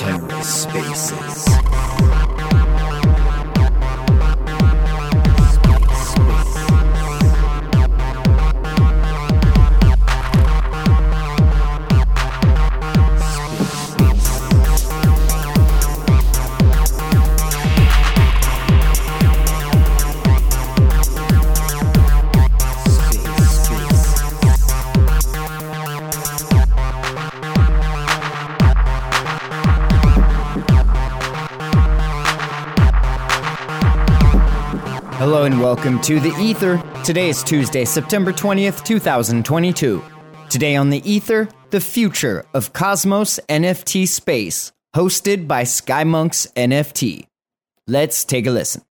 Terra Spaces. And welcome to The Ether. Today is Tuesday, September 20th, 2022. Today on The Ether, the future of Cosmos NFT space, hosted by SkyMonks NFT. Let's take a listen.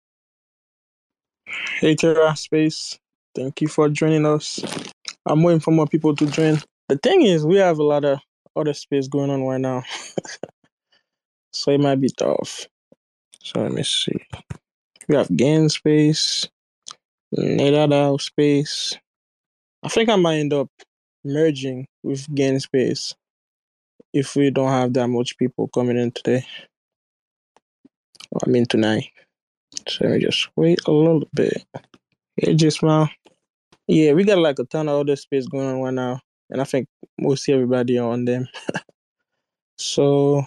Hey Terra Space, thank you for joining us. I'm waiting for more people to join. The thing is, we have a lot of other space going on right now, so it might be tough. So let me see. We have Gain Space, Nadadao Space. I think I might end up merging with Gain Space if we don't have that much people coming in today. I mean tonight. So let me just wait a little bit. Hey, J Smile. Yeah, we got like a ton of other space going on right now, and I think we'll see everybody on them. so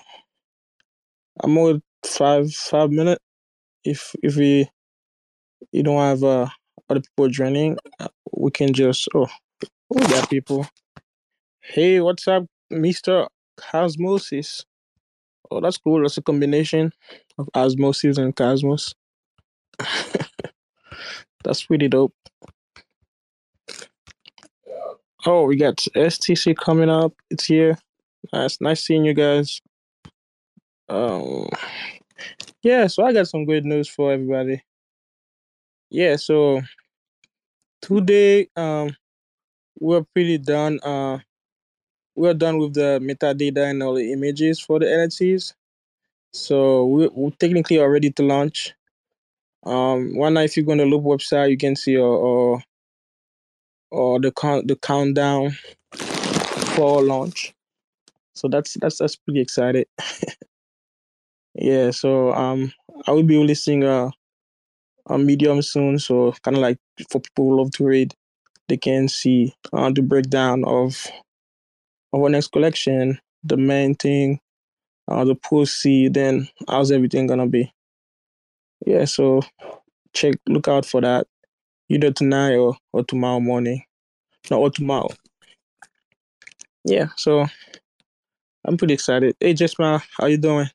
I'm with five five minutes. If if we you don't have uh, other people joining, uh, we can just oh we got people. Hey, what's up, Mister Cosmosis? Oh, that's cool. That's a combination of osmosis and cosmos. that's pretty dope. Oh, we got STC coming up. It's here. Nice, nice seeing you guys. Um, yeah. So I got some good news for everybody. Yeah. So today, um, we're pretty done. Uh, we're done with the metadata and all the images for the NFTs. So we, we're technically are ready to launch. Um, one night if you go on the Loop website, you can see or or, or the count the countdown for launch. So that's that's that's pretty excited. yeah. So um, I will be releasing a a medium soon. So kind of like for people who love to read, they can see uh, the breakdown of of our next collection, the main thing, uh, the pussy, then how's everything gonna be? Yeah, so check, look out for that either tonight or, or tomorrow morning. No, or tomorrow. Yeah, so I'm pretty excited. Hey, Jesma, how you doing?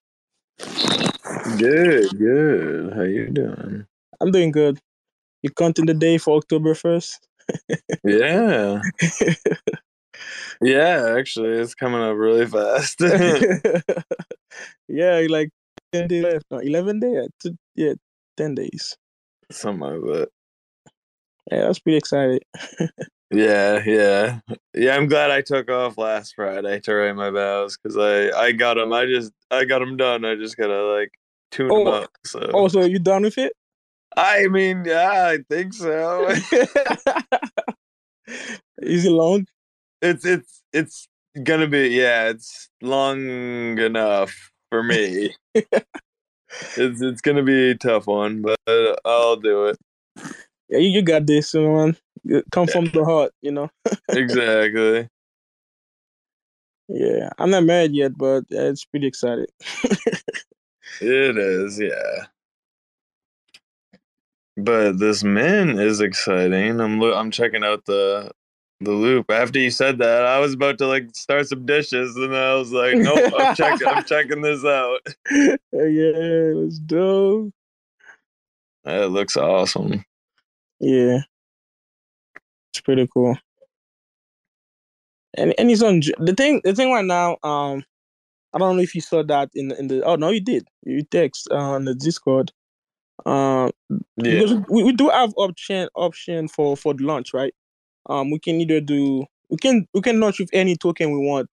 Good, good. How you doing? I'm doing good. You counting the day for October 1st? Yeah, yeah. Actually, it's coming up really fast. yeah, like 10 days left. No, 11 days? Uh, yeah, 10 days. Something like that. Yeah, I was pretty excited. Yeah, yeah, yeah. I'm glad I took off last Friday to write my vows because I I got them. I just I got them done. I just gotta like tune them Oh, up. So oh, so you done with it? I mean, yeah, I think so. Is it long? it's it's it's gonna be yeah. It's long enough for me. it's it's gonna be a tough one, but I'll do it. Yeah, you, you got this, man. Come from the heart, you know. Exactly. Yeah, I'm not married yet, but it's pretty excited. It is, yeah. But this min is exciting. I'm lo- I'm checking out the the loop. After you said that, I was about to like start some dishes, and I was like, nope, I'm checking. I'm checking this out. yeah, let's do. It looks awesome. Yeah, it's pretty cool. And and he's on the thing. The thing right now. Um, I don't know if you saw that in the, in the. Oh no, you did. You text uh, on the Discord. Uh, Yeah, because we, we do have option option for for the launch, right? Um, we can either do we can we can launch with any token we want.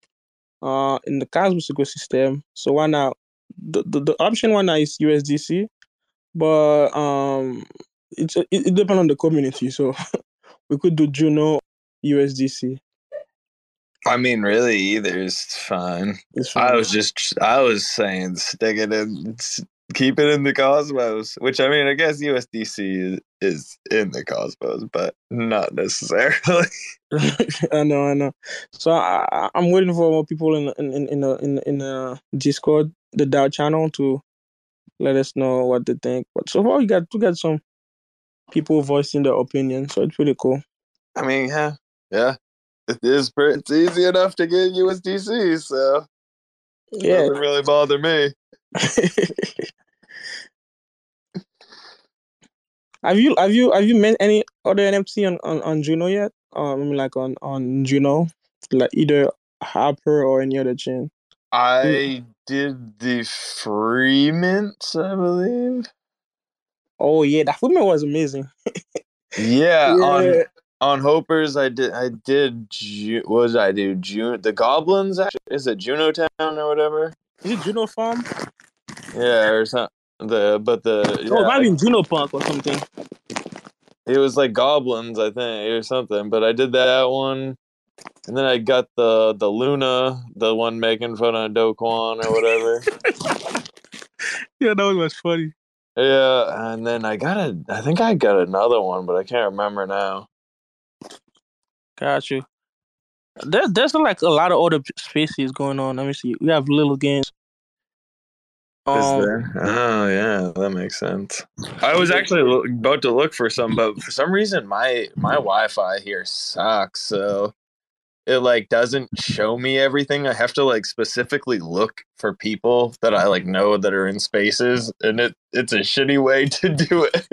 Uh, in the Cosmos ecosystem. So why now? The, the the option one now is USDC, but um, it's it, it depends on the community. So we could do Juno USDC? I mean, really, either is fine. It's I was just, I was saying, stick it in, keep it in the Cosmos. Which I mean, I guess USDC is, is in the Cosmos, but not necessarily. I know, I know. So I, I'm waiting for more people in in in in the in, in the Discord, the DAO channel, to let us know what they think. But so far, we got we got some people voicing their opinion, so it's pretty cool. I mean, yeah, yeah, it is. Pretty, it's easy enough to get USDC, so Yeah. doesn't really bother me. have you have you have you met any other NFT on, on, on Juno yet? Um, like on on Juno, like either Hopers or any other chain. I did the free mints, I believe. Oh yeah, that woman was amazing. Yeah, on Yeah. on Hopers, I did. I did. Ju- what did I do? June. The goblins. Actually, is it Juno Town or whatever? Is it Juno Farm? Yeah, or something. The but the Oh, it yeah, might be Juno Punk or something. it was like goblins, I think, or something. But I did that one, and then I got the the Luna, the one making fun of Do Kwon or whatever. Yeah, that one was funny. Yeah, and then I got a. I think I got another one, but I can't remember now. Got you. There, there's like a lot of other species going on. Let me see. We have little games. Is Um, there? Oh yeah, that makes sense. I was actually about to look for some, but for some reason my my Wi-Fi here sucks. So it like doesn't show me everything. I have to like specifically look for people that I like know that are in spaces, and it it's a shitty way to do it.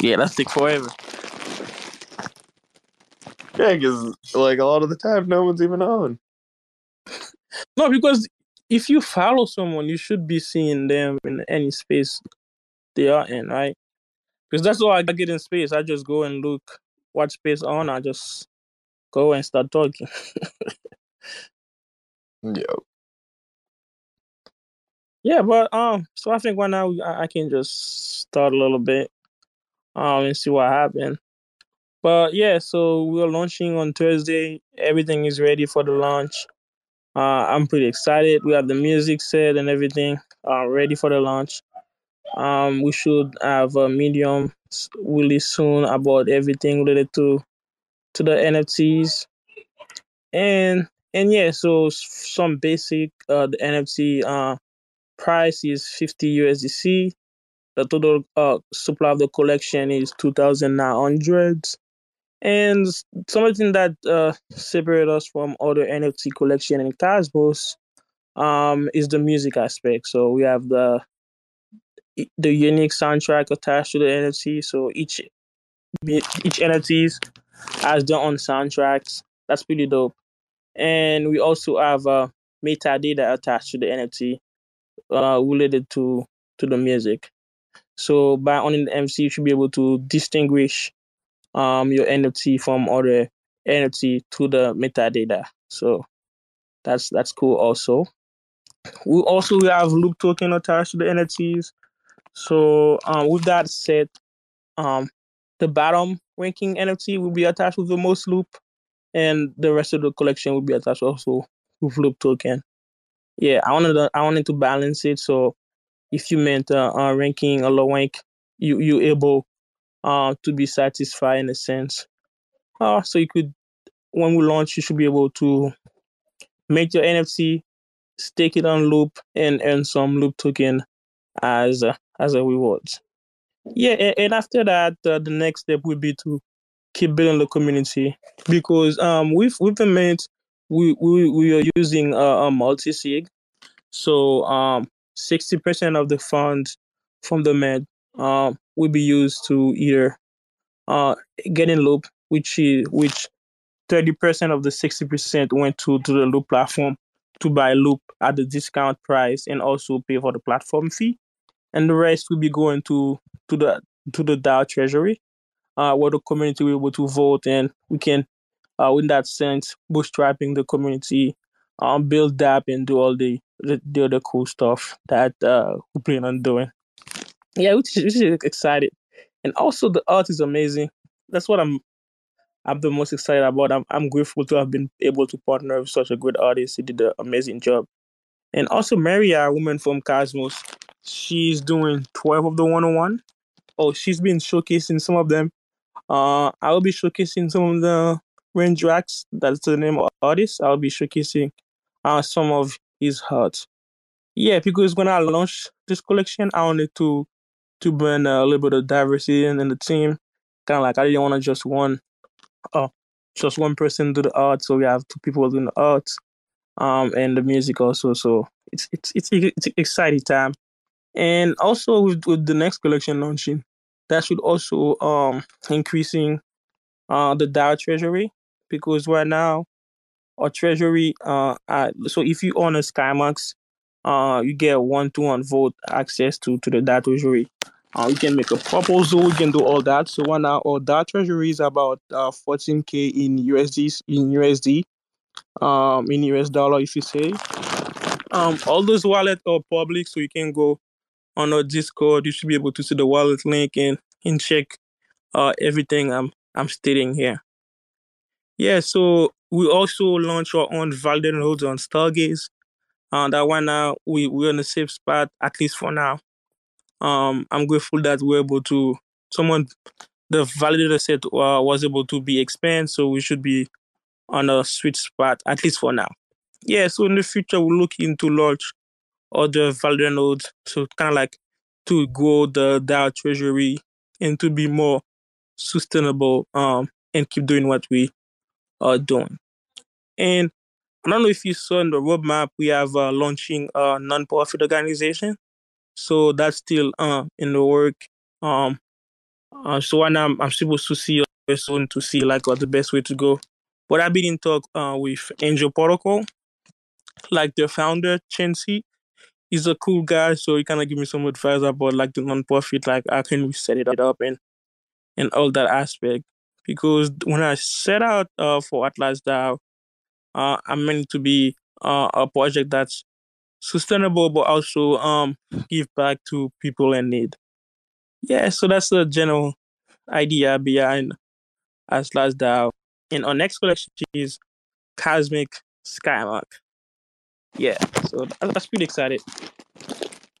yeah, that's take forever. yeah, because like a lot of the time, no one's even on. No, because if you follow someone, you should be seeing them in any space they are in, right? Because that's all I get in space. I just go and look what space on. I just go and start talking. Yeah. Yeah, but um, so I think right now I, I can just start a little bit, um, and see what happens. But yeah, so we're launching on Thursday. Everything is ready for the launch. Uh, I'm pretty excited. We have the music set and everything uh, ready for the launch. Um, we should have a medium really soon about everything related to to the NFTs, and and yeah, so some basic uh, the NFT uh price is 50 USDC. The total uh, supply of the collection is 2,900. And something that uh, separates us from other NFT collection in Cosmos um, is the music aspect. So we have the the unique soundtrack attached to the NFT. So each each NFTs has their own soundtracks. That's pretty dope. And we also have uh, metadata attached to the NFT uh, related to to the music. So by owning the MC, you should be able to distinguish um, your NFT from other NFT to the metadata. So that's that's cool. Also, we also we have loop token attached to the NFTs. So um, with that said, um, the bottom ranking NFT will be attached with the most loop, and the rest of the collection will be attached also with loop token. Yeah, I wanted to, I wanted to balance it. So if you meant uh, uh, ranking a low rank, you you able uh, to be satisfied in a sense. Uh, so you could when we launch, you should be able to make your NFT, stake it on loop, and earn some loop token as a, as a reward. Yeah, and, after that, uh, the next step would be to keep building the community because um the mint we we, we are using a, a multi sig, so um sixty percent of the funds from the mint um will be used to either uh get in loop, which is which thirty percent of the sixty percent went to to the loop platform to buy loop at the discount price and also pay for the platform fee, and the rest will be going to to the to the DAO treasury, uh, where the community will be able to vote and we can, uh, in that sense, bootstrapping the community, um, build DApp and do all the the, the other cool stuff that uh, we plan on doing. Yeah, which is, which is excited, and also the art is amazing. That's what I'm I'm the most excited about. I'm I'm grateful to have been able to partner with such a great artist. He did an amazing job. And also Maria, a woman from Cosmos, she's doing 12 of the 101. Oh, she's been showcasing some of them. Uh, I'll be showcasing some of the Range Racks. That's the name of artist. I'll be showcasing uh, some of his art. Yeah, because when I launch this collection, I wanted to to bring a little bit of diversity in, in the team. Kind of like I didn't want to just one, uh, just one person do the art. So we have two people doing the art, um, and the music also. So it's it's it's it's exciting time. And also with, with the next collection launching, that should also um increasing uh the DAO treasury because right now our treasury uh so if you own a SkyMax, uh you get one to one vote access to to the DAO treasury. Uh, you can make a proposal, you can do all that. So right now our DAO treasury is about uh 14k in USD in USD, um in US dollar if you say. Um all those wallets are public so you can go on our Discord. You should be able to see the wallet link and, and check uh, everything I'm I'm stating here. Yeah, so we also launch our own validated nodes on Stargaze. Uh, that one now we we're in a safe spot at least for now. Um, I'm grateful that we're able to someone the validator set uh, was able to be expanded, so we should be on a sweet spot at least for now. Yeah, so in the future we're looking to launch other value nodes, so kind of like to grow the DAO treasury and to be more sustainable um and keep doing what we are doing. And I don't know if you saw in the roadmap we have uh, launching a non-profit organization, so that's still uh in the work. Um, uh, so when I'm I'm supposed to see you soon to see like what the best way to go. But I've been in talk uh, with Angel Protocol, like the founder Chen Chansey. He's a cool guy, so he kind of give me some advice about like the non-profit, like how can we set it up and and all that aspect. Because when I set out uh, for Atlas DAO, uh, I meant to be uh, a project that's sustainable, but also um give back to people in need. Yeah, so that's the general idea behind Atlas DAO. And our next collection is Cosmic Skymark. Yeah, so that- that's pretty excited.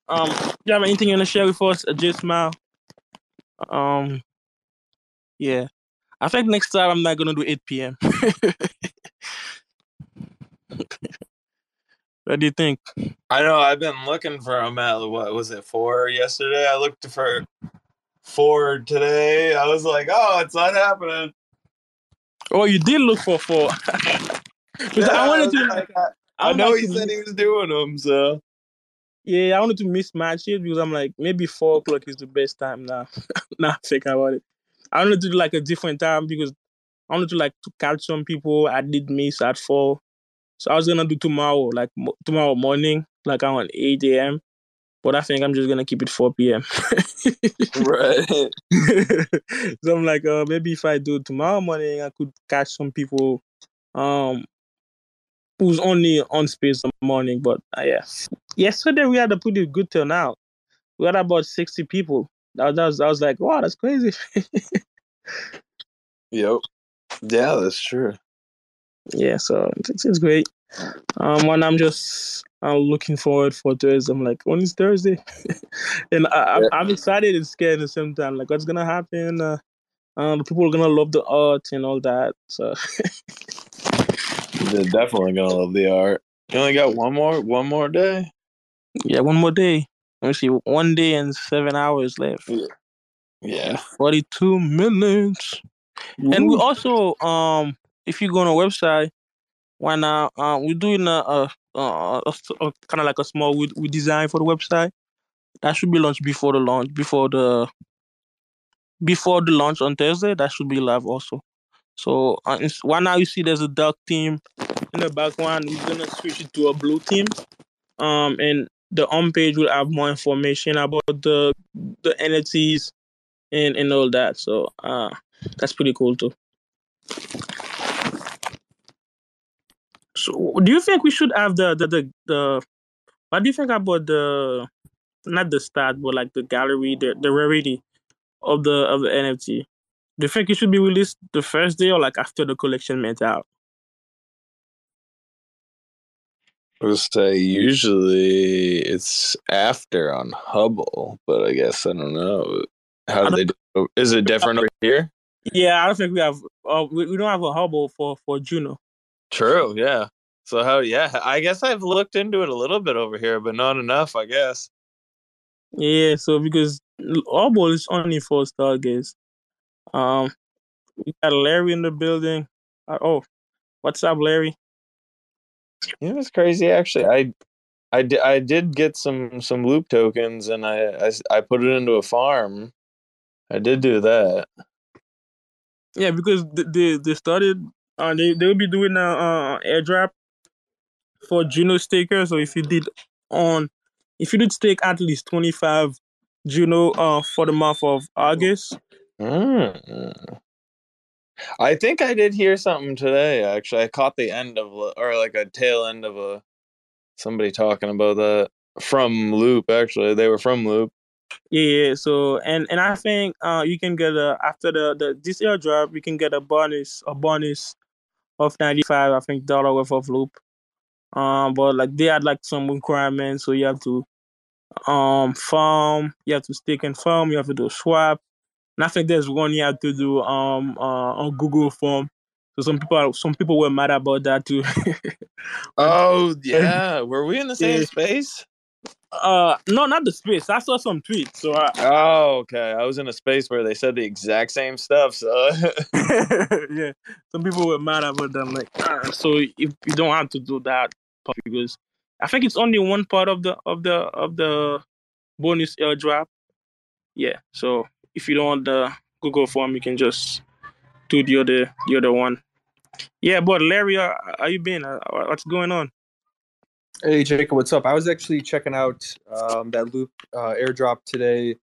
Um, do you have anything you want to share with us, J Smile? Um, yeah. I think next time I'm not gonna do 8 p.m. what do you think? I know I've been looking for them at what was it four yesterday? I looked for four today. I was like, oh, it's not happening. Oh, you did look for four. Because I wanted was to. like, I, I I know he said he was doing them, so Yeah, I wanted to mismatch it because I'm like, maybe four o'clock is the best time now. now think about it. I wanted to do like a different time because I wanted to like to catch some people. I did miss at four, so I was gonna do tomorrow, like mo- tomorrow morning, like around eight a.m. But I think I'm just gonna keep it four p.m. right. so I'm like, uh, maybe if I do tomorrow morning, I could catch some people, um, who's only on space in the morning. But uh, yeah, yesterday we had a pretty good turnout. We had about sixty people. That, that was, I was like, wow, that's crazy. Yep. Yeah, that's true. yeah, so it's, it's great. Um, when I'm just I'm looking forward for Thursday. I'm like, when is Thursday? and I, I'm, Yeah. I'm excited and scared at the same time. Like, what's gonna happen? Uh, um, people are gonna love the art and all that. So They're definitely gonna love the art. You only got one more one more day. yeah, one more day. Let me see, one day and seven hours left. Yeah. Forty-two minutes. And we also, um, if you go on our website, why not? Uh, we're doing a, a, a, a, kind of like a small we, we design for the website that should be launched before the launch, before the before the launch on Thursday. That should be live also. So uh, right now you see there's a dark team in the background. We're gonna switch it to a blue team. Um, and the home page will have more information about the the NFTs and and all that. So uh, that's pretty cool too. So, do you think we should have the the the, the what do you think about the not the stat but like the gallery the the rarity of the of the NFT? Do you think it should be released the first day or like after the collection went out? I would say usually it's after on Hubble, but I guess I don't know. How do they do? Is it different over here? Yeah, I don't think we have. Uh, we, we don't have a Hubble for for Juno. True. Yeah. So how? Yeah, I guess I've looked into it a little bit over here, but not enough. I guess. Yeah. So because Hubble is only for stargaze. Um, we got Larry in the building. Uh, oh, what's up, Larry? Yeah, it's crazy. Actually, I, I did, I did get some some loop tokens, and I, I I put it into a farm. I did do that. Yeah, because they they started. Uh, they they will be doing a uh, airdrop for Juno stakers. So if you did on, if you did stake at least twenty five Juno uh for the month of August. Mm. I think I did hear something today. Actually, I caught the end of or like a tail end of a somebody talking about that from Loop. Actually, they were from Loop. Yeah, so and and I think uh you can get a after the the this airdrop you can get a bonus a bonus of ninety five I think dollar worth of loop. Um, but like they had like some requirements, so you have to um farm, you have to stake and farm, you have to do swap, and I think there's one you have to do um uh, on Google Form. So some people some people were mad about that too. oh yeah, were we in the same yeah. space? Uh, no, not the space. I saw some tweets. So I, oh, okay. I was in a space where they said the exact same stuff. So yeah, some people were mad about them. Like, uh, so if you don't have to do that because I think it's only one part of the of the of the bonus airdrop. Yeah. So if you don't want the Google form, you can just do the other the other one. Yeah, but Larry, uh, how you been? Uh, what's going on? Hey Jacob, what's up? I was actually checking out um, that Loop uh, airdrop today.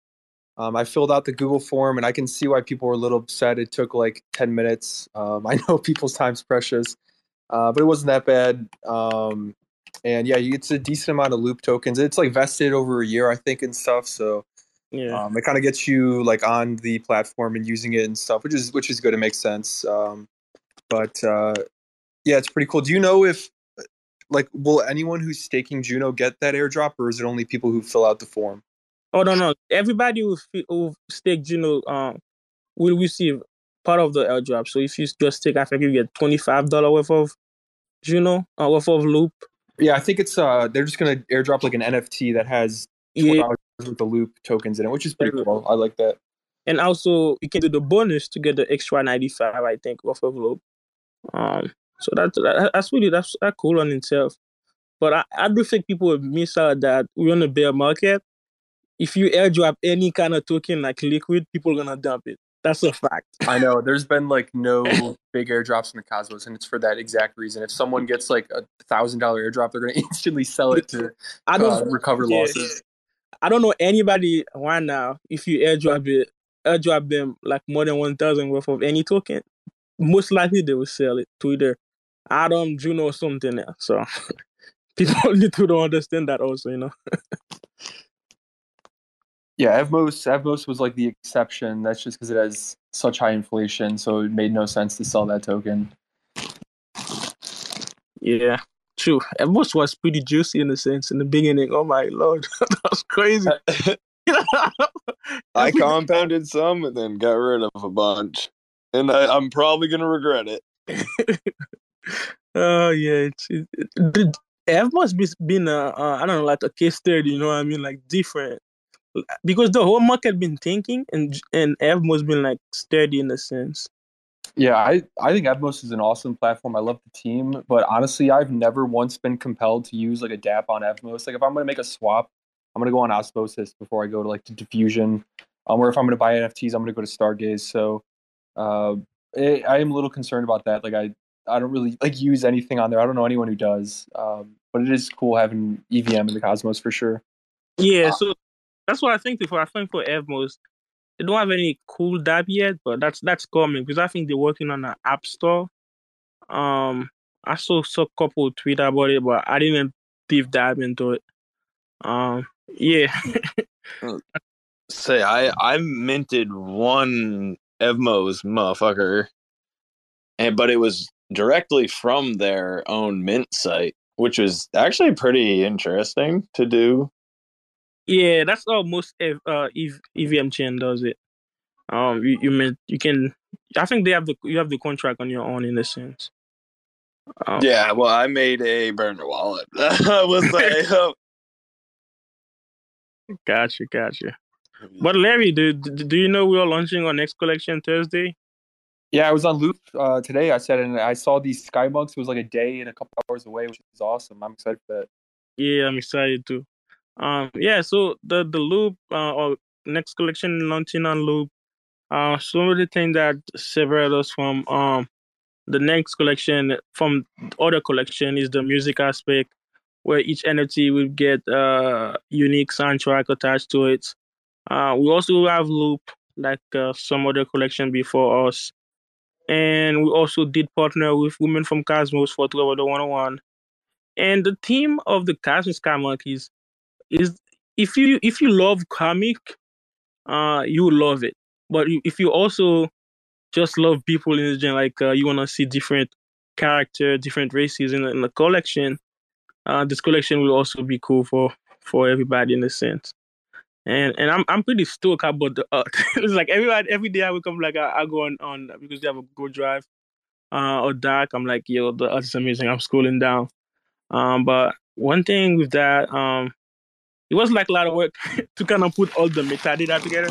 Um, I filled out the Google form, and I can see why people were a little upset. It took like ten minutes. Um, I know people's time's precious, uh, but it wasn't that bad. Um, and yeah, it's a decent amount of Loop tokens. It's like vested over a year, I think, and stuff. So yeah, um, it kind of gets you like on the platform and using it and stuff, which is which is good. It makes sense. Um, but uh, yeah, it's pretty cool. Do you know if like will anyone who's staking Juno get that airdrop, or is it only people who fill out the form? Oh no, no. Everybody who who stake Juno um will receive part of the airdrop. So if you just stake, I think you get twenty five dollar worth of Juno, uh, worth of loop. Yeah, I think it's uh they're just gonna airdrop like an NFT that has yeah with the loop tokens in it, which is pretty cool. I like that. And also, you can do the bonus to get the extra ninety five. I think off of loop. Um, so that's that, that's really that's that cool on itself. But I, I do think people would miss out that we're on a bear market. If you airdrop any kind of token like liquid, people are gonna dump it. That's a fact. I know. There's been like no big airdrops in the Cosmos, and it's for that exact reason. If someone gets like a thousand dollar airdrop, they're gonna instantly sell it to I don't, uh, recover yeah, losses. I don't know anybody right now. If you airdrop it, airdrop them like more than one thousand worth of any token, most likely they will sell it to either Atom, Juno, or something else. So people need to understand that also, you know. yeah, Evmos Evmos was like the exception. That's just because it has such high inflation, so it made no sense to sell that token. Yeah, true. Evmos was pretty juicy in a sense in the beginning. Oh my lord, that was crazy. I compounded some and then got rid of a bunch, and I, am probably gonna regret it. oh yeah, it's, it, it, it must be been a uh, I don't know like a case study. You know what I mean? Like different because the whole market been thinking and and Evmos been like steady in a sense. Yeah, I, I think Evmos is an awesome platform. I love the team, but honestly, I've never once been compelled to use like a dApp on Evmos. Like if I'm gonna make a swap, I'm gonna go on Osmosis before I go to like to Diffusion. Um, or if I'm gonna buy NFTs, I'm gonna go to Stargaze. So, uh, it, I am a little concerned about that. Like I I don't really like use anything on there. I don't know anyone who does. Um, but it is cool having EVM in the Cosmos for sure. Yeah, uh, so that's what I think for. I think for Evmos, they don't have any cool dApp yet, but that's that's coming because I think they're working on an app store. Um, I saw, saw a couple tweet about it, but I didn't deep dive into it. Um, yeah. Say I I minted one Evmo's motherfucker, and but it was directly from their own mint site, which was actually pretty interesting to do. Yeah, that's how most uh, EVM chain does it. Um, you you mean you can? I think they have the you have the contract on your own in a sense. Um, yeah, well, I made a burner wallet. I was like, oh. gotcha, gotcha. But Larry, do do you know we are launching our next collection Thursday? Yeah, I was on Loop uh, today. I said, and I saw these sky monks. It was like a day and a couple hours away, which is awesome. I'm excited for that. Yeah, I'm excited too. Um, yeah, so the the Loop uh, or next collection launching on Loop. Uh, some of the things that separate us from um the next collection from other collection is the music aspect, where each NFT will get a uh, unique soundtrack attached to it. Uh, we also have Loop, like uh, some other collection before us. And we also did partner with Women from Cosmos for Trevor the 101. And the theme of the Cosmos comic is is if you if you love comic, uh, you love it. But if you also just love people in the gen, like uh, you want to see different character, different races in the, in the collection, uh, this collection will also be cool for for everybody in a sense. And and I'm I'm pretty stoked about the art. it's like every every day I wake up like I, I go on on because they have a Go Drive uh or dark. I'm like yo the art is amazing. I'm scrolling down. Um, but one thing with that um, it was like a lot of work to kind of put all the metadata together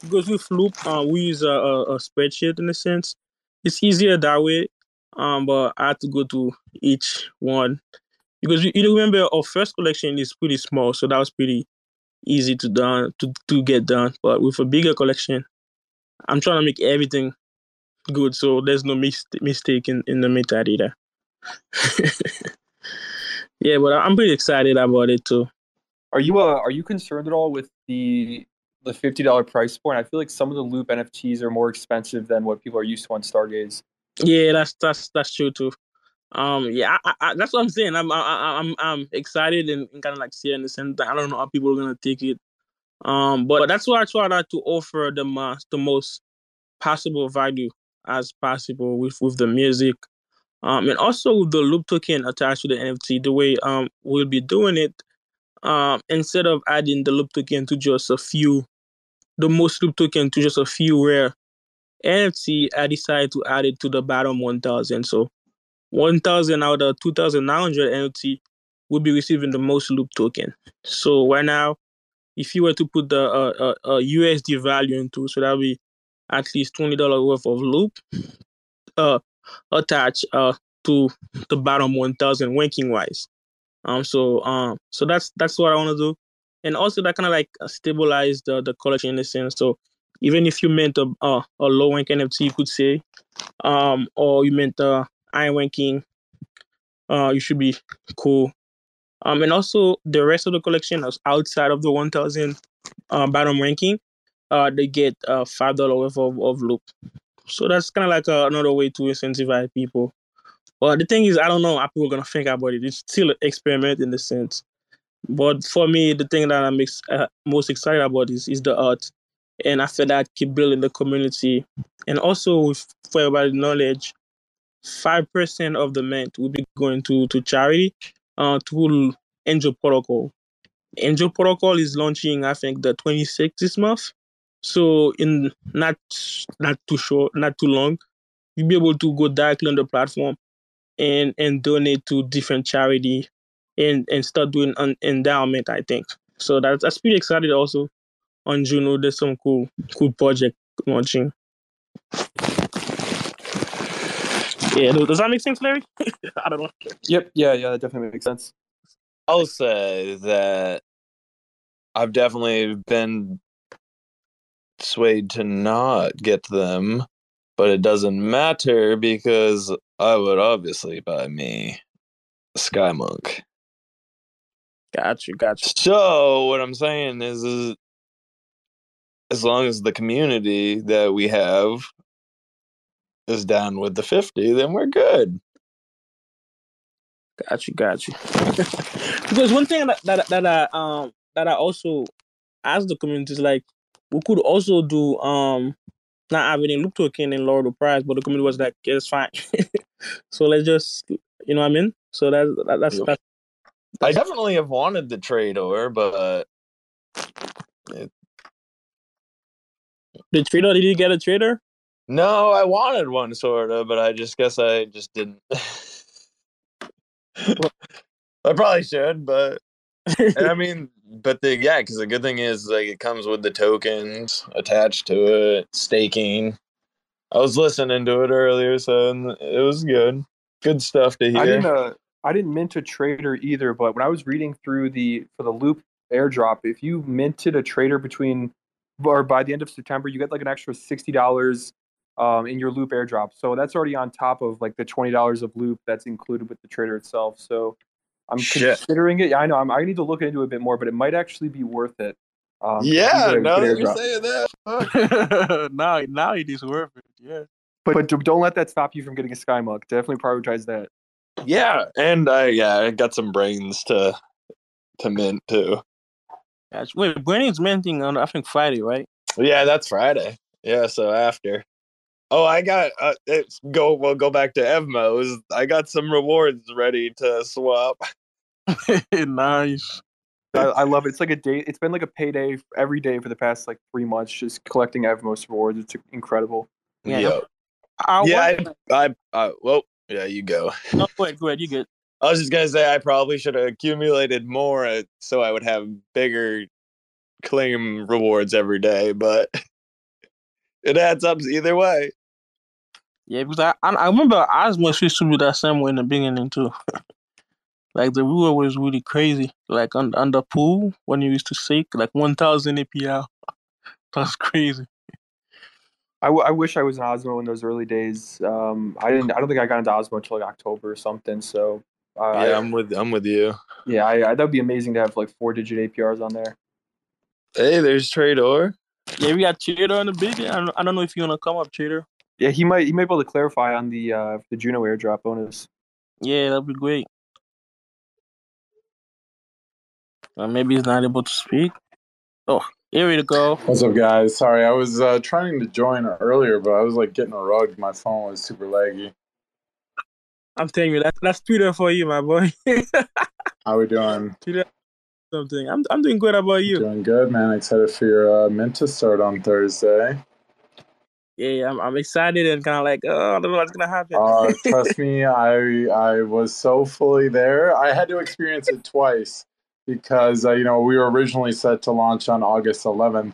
because with Loop uh, we use a, a, a spreadsheet in a sense. It's easier that way. Um, but I had to go to each one because you, you remember our first collection is pretty small, so that was pretty easy to done to, to get done. But with a bigger collection, I'm trying to make everything good, so there's no mis- mistake in, in the metadata. yeah, but I'm pretty excited about it too. Are you uh, are you concerned at all with the the fifty dollar price point? I feel like some of the Loop NFTs are more expensive than what people are used to on Stargaze. Yeah, that's that's that's true too. Um, yeah, I, I, that's what I'm saying. I'm I, I'm I'm excited and, and kind of like seeing the same thing. I don't know how people are gonna take it. Um, but that's why I try not to offer the most the most possible value as possible with with the music. Um, and also the loop token attached to the NFT, the way um we'll be doing it, um, instead of adding the loop token to just a few, the most loop token to just a few rare NFT, I decided to add it to the bottom 1000. So 1,000 out of 2,900 NFT will be receiving the most loop token. So right now, if you were to put the uh, uh, uh, USD value into, so that would be at least twenty dollars worth of loop uh, attached uh, to the bottom one thousand ranking wise. Um, so um, so that's that's what I want to do, and also that kind of like stabilize the the collection in a sense. So even if you meant a a, a low rank NFT, you could say, um, or you meant a Iron Ranking. Uh, you should be cool. Um, and also the rest of the collection is outside of the 1,000 uh, bottom ranking. Uh, they get uh five dollar worth of, of loop. So that's kind of like uh, another way to incentivize people. But the thing is, I don't know how people are gonna think about it. It's still an experiment in the sense. But for me, the thing that I'm ex- uh, most excited about is is the art, and after that, keep building the community, and also with, for everybody knowledge, five percent of the mint will be going to to charity uh to Angel Protocol. Angel Protocol is launching, I think, the 26th this month. So in not not too short, not too long, you'll be able to go directly on the platform and and donate to different charity and and start doing an endowment. I think so. That's that's pretty excited. Also on Juno, there's some cool cool project launching. Yeah, does that make sense, Larry? I don't know. Yep. Yeah. Yeah. That definitely makes sense. I'll say that I've definitely been swayed to not get them, but it doesn't matter because I would obviously buy me a Sky Monk. Got you, got you. So what I'm saying is, is as long as the community that we have is down with the 50, then we're good. Got you, got you. because one thing that, that that I um that I also asked the community is like we could also do um not having looked to a king and lower the price, but the community was like, yeah, it's fine. so let's just, you know what I mean? So that's that, that's, that's I definitely have wanted the Trador, but it... the trader. Did you get a trader? no, I wanted one sort of, but I just guess I just didn't. I probably should, but I mean, but the yeah, because the good thing is like it comes with the tokens attached to it, staking. I was listening to it earlier, so it was good. Good stuff to I hear. didn't. Uh, I didn't mint a trader either, but when I was reading through the for the loop airdrop, if you minted a trader between or by the end of September, you get like an extra sixty dollars um, in your loop airdrop. So that's already on top of like the twenty dollars of loop that's included with the trader itself. So I'm Shit. considering it. Yeah, I know. I'm, I need to look into it a bit more, but it might actually be worth it. Um, 'cause yeah, it's a now that you're saying that, now, now it is worth it. Yeah. But, but don't let that stop you from getting a Sky Monk. Definitely prioritize that. yeah, and I yeah, I got some brains to to mint too. Yes. Wait, Brennan's minting on I think Friday, right? Yeah, that's Friday. Yeah, so after. Oh, I got uh, it's go. We'll go back to Evmos. I got some rewards ready to swap. nice. I, I love it. It's like a day. It's been like a payday every day for the past like three months, just collecting Evmos rewards. It's incredible. Yeah. Yeah, I yeah. I, I, I, well, yeah. You go. no, go ahead, go ahead. You good? I was just gonna say I probably should have accumulated more uh, so I would have bigger claim rewards every day, but it adds up either way. Yeah, because I I, I remember Osmos used to be that same way in the beginning too. like the reward was really crazy. Like on on the pool when you used to seek like one thousand APR. That's crazy. I, w- I wish I was in Osmo in those early days. Um, I didn't. I don't think I got into Osmo until like October or something. So uh, yeah, I, I'm with I'm with you. yeah, I, I, that'd be amazing to have like four digit APRs on there. Hey, there's Trador. Yeah, we got Cheater in the beginning. I don't, I don't know if you wanna come up, Cheater. Yeah, he might he might be able to clarify on the uh, the Juno airdrop bonus. Yeah, that'd be great. Uh, maybe he's not able to speak. Oh, here we go. What's up, guys? Sorry, I was uh, trying to join earlier, but I was like getting a rug. My phone was super laggy. I'm telling you, that's that's Twitter for you, my boy. How we doing? Something. I'm I'm doing good. How about you? Doing good, man. Excited for your uh, mint to start on Thursday. Yeah, I'm I'm excited and kind of like, oh, I don't know what's gonna happen. Uh, trust me, I I was so fully there. I had to experience it twice because uh, you know we were originally set to launch on August 11th,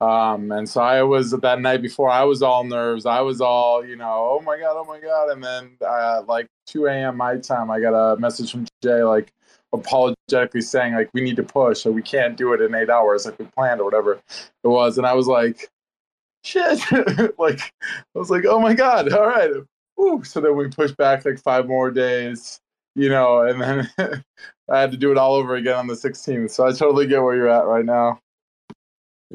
um, and so I was that night before. I was all nerves. I was all you know, oh my god, oh my god, and then uh, like 2 a.m. my time, I got a message from Jay like apologetically saying like we need to push, so we can't do it in eight hours like we planned or whatever it was, and I was like, shit, like I was like, oh my god, all right. Woo. So then we pushed back like five more days, you know, and then I had to do it all over again on the 16th. So I totally get where you're at right now.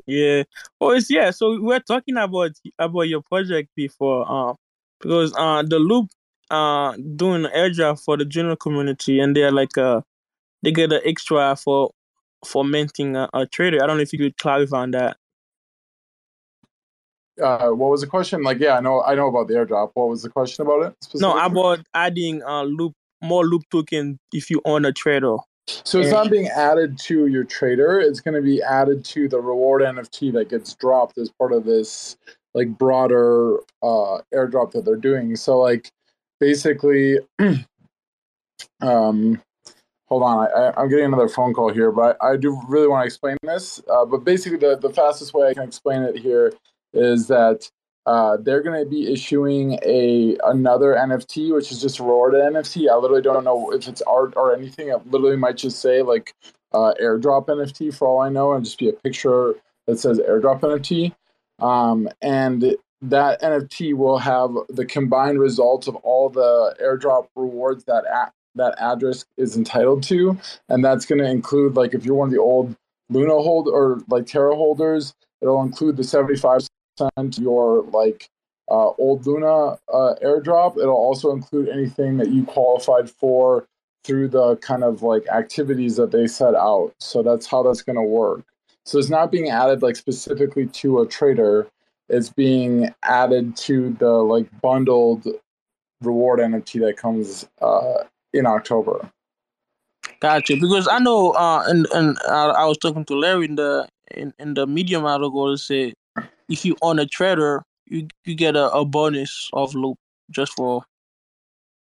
Yeah. Oh, it's yeah. So we were talking about about your project before, uh, because uh, the loop uh doing airdrop for the general community, and they're like uh they get an extra for for minting a, a trader. I don't know if you could clarify on that. Uh, what was the question? Like, yeah, I know, I know about the airdrop. What was the question about it? No, about adding uh loop more loop token if you own a trader. So it's not being added to your trader. It's going to be added to the reward NFT that gets dropped as part of this like broader uh, airdrop that they're doing. So like basically, um, hold on, I, I'm getting another phone call here, but I, I do really want to explain this. Uh, but basically, the the fastest way I can explain it here is that uh, they're going to be issuing a another NFT, which is just reward NFT. I literally don't know if it's art or anything. It literally might just say like uh, airdrop NFT for all I know, and just be a picture that says airdrop NFT. Um, and that NFT will have the combined results of all the airdrop rewards that that address is entitled to, and that's going to include like if you're one of the old Luna hold or like Terra holders, it'll include the 75 percent your like uh, old Luna uh, airdrop. It'll also include anything that you qualified for through the kind of like activities that they set out. So that's how that's going to work. So it's not being added like specifically to a trader. is being added to the like bundled reward NFT that comes uh, in October. Gotcha. Because I know, uh, and and I, I was talking to Larry in the in, in the Medium article. It said if you own a trader, you you get a, a bonus of loop just for.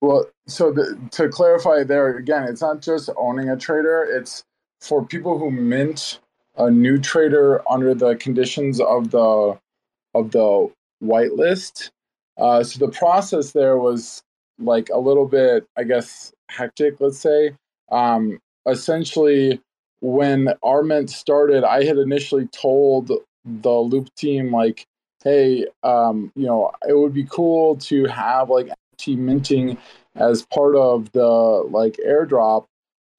Well, so the, to clarify there again, it's not just owning a trader; it's for people who mint a new trader under the conditions of the of the whitelist. Uh, so the process there was like a little bit, I guess, hectic. Let's say. Um, essentially, when our mint started, I had initially told the Loop team like, "Hey, um, you know, it would be cool to have like NFT minting as part of the like airdrop."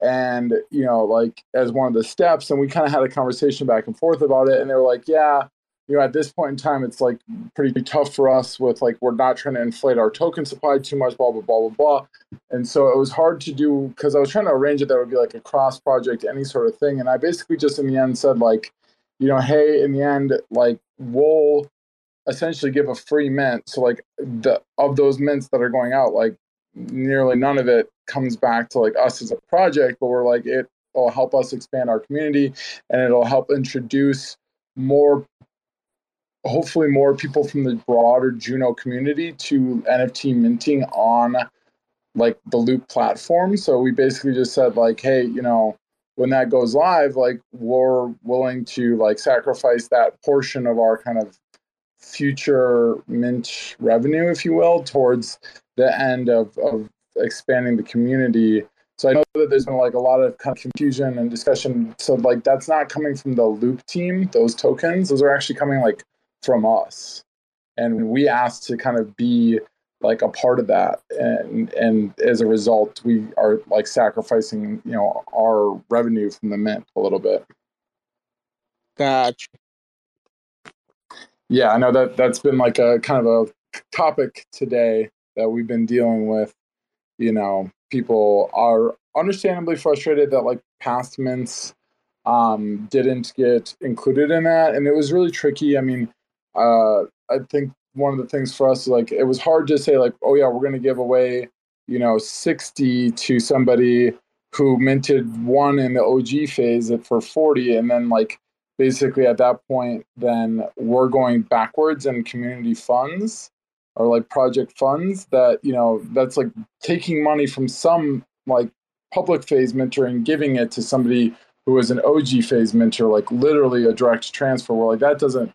and you know like as one of the steps and we kind of had a conversation back and forth about it and they were like yeah you know at this point in time it's like pretty tough for us with like we're not trying to inflate our token supply too much blah blah blah blah blah. And so it was hard to do because i was trying to arrange it that would be like a cross project any sort of thing. And i basically just in the end said like you know hey in the end like we'll essentially give a free mint. So like the of those mints that are going out like nearly none of it comes back to like us as a project, but we're like it will help us expand our community and it'll help introduce more hopefully more people from the broader Juno community to NFT minting on like the Loop platform. So we basically just said like, hey, you know, when that goes live, like we're willing to like sacrifice that portion of our kind of future mint revenue, if you will, towards the end of, of expanding the community. So I know that there's been like a lot of kind of confusion and discussion. So like that's not coming from the Loop team, those tokens. Those are actually coming like from us. And we asked to kind of be like a part of that. And and as a result we are like sacrificing you know our revenue from the mint a little bit. Gotcha. Yeah i know that that's been like a kind of a topic today that we've been dealing with, you know, people are understandably frustrated that like past mints um, didn't get included in that, and it was really tricky. I mean, uh, I think one of the things for us, like, it was hard to say like, oh yeah, we're going to give away, you know, sixty to somebody who minted one in the OG phase for forty, and then like basically at that point, then we're going backwards in community funds or like project funds that you know that's like taking money from some like public phase mentor and giving it to somebody who is an OG phase mentor, like literally a direct transfer. Where like that doesn't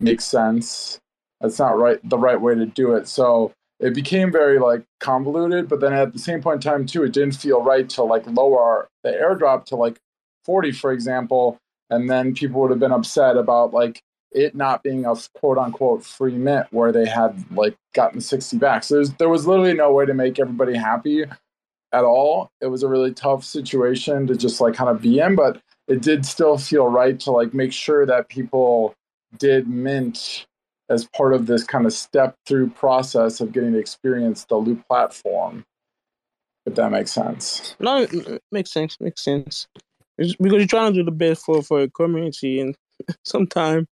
make sense. That's not right the right way to do it. So it became very like convoluted. But then at the same point in time too, it didn't feel right to like lower the airdrop to like 40, for example. And then people would have been upset about like it not being a quote unquote free mint where they had like gotten 60 back. So there was literally no way to make everybody happy at all. It was a really tough situation to just like kind of be in, but it did still feel right to like make sure that people did mint as part of this kind of step through process of getting to experience the loop platform. If that makes sense. No, it makes sense. Makes sense. It's because you're trying to do the best for for a community, and sometimes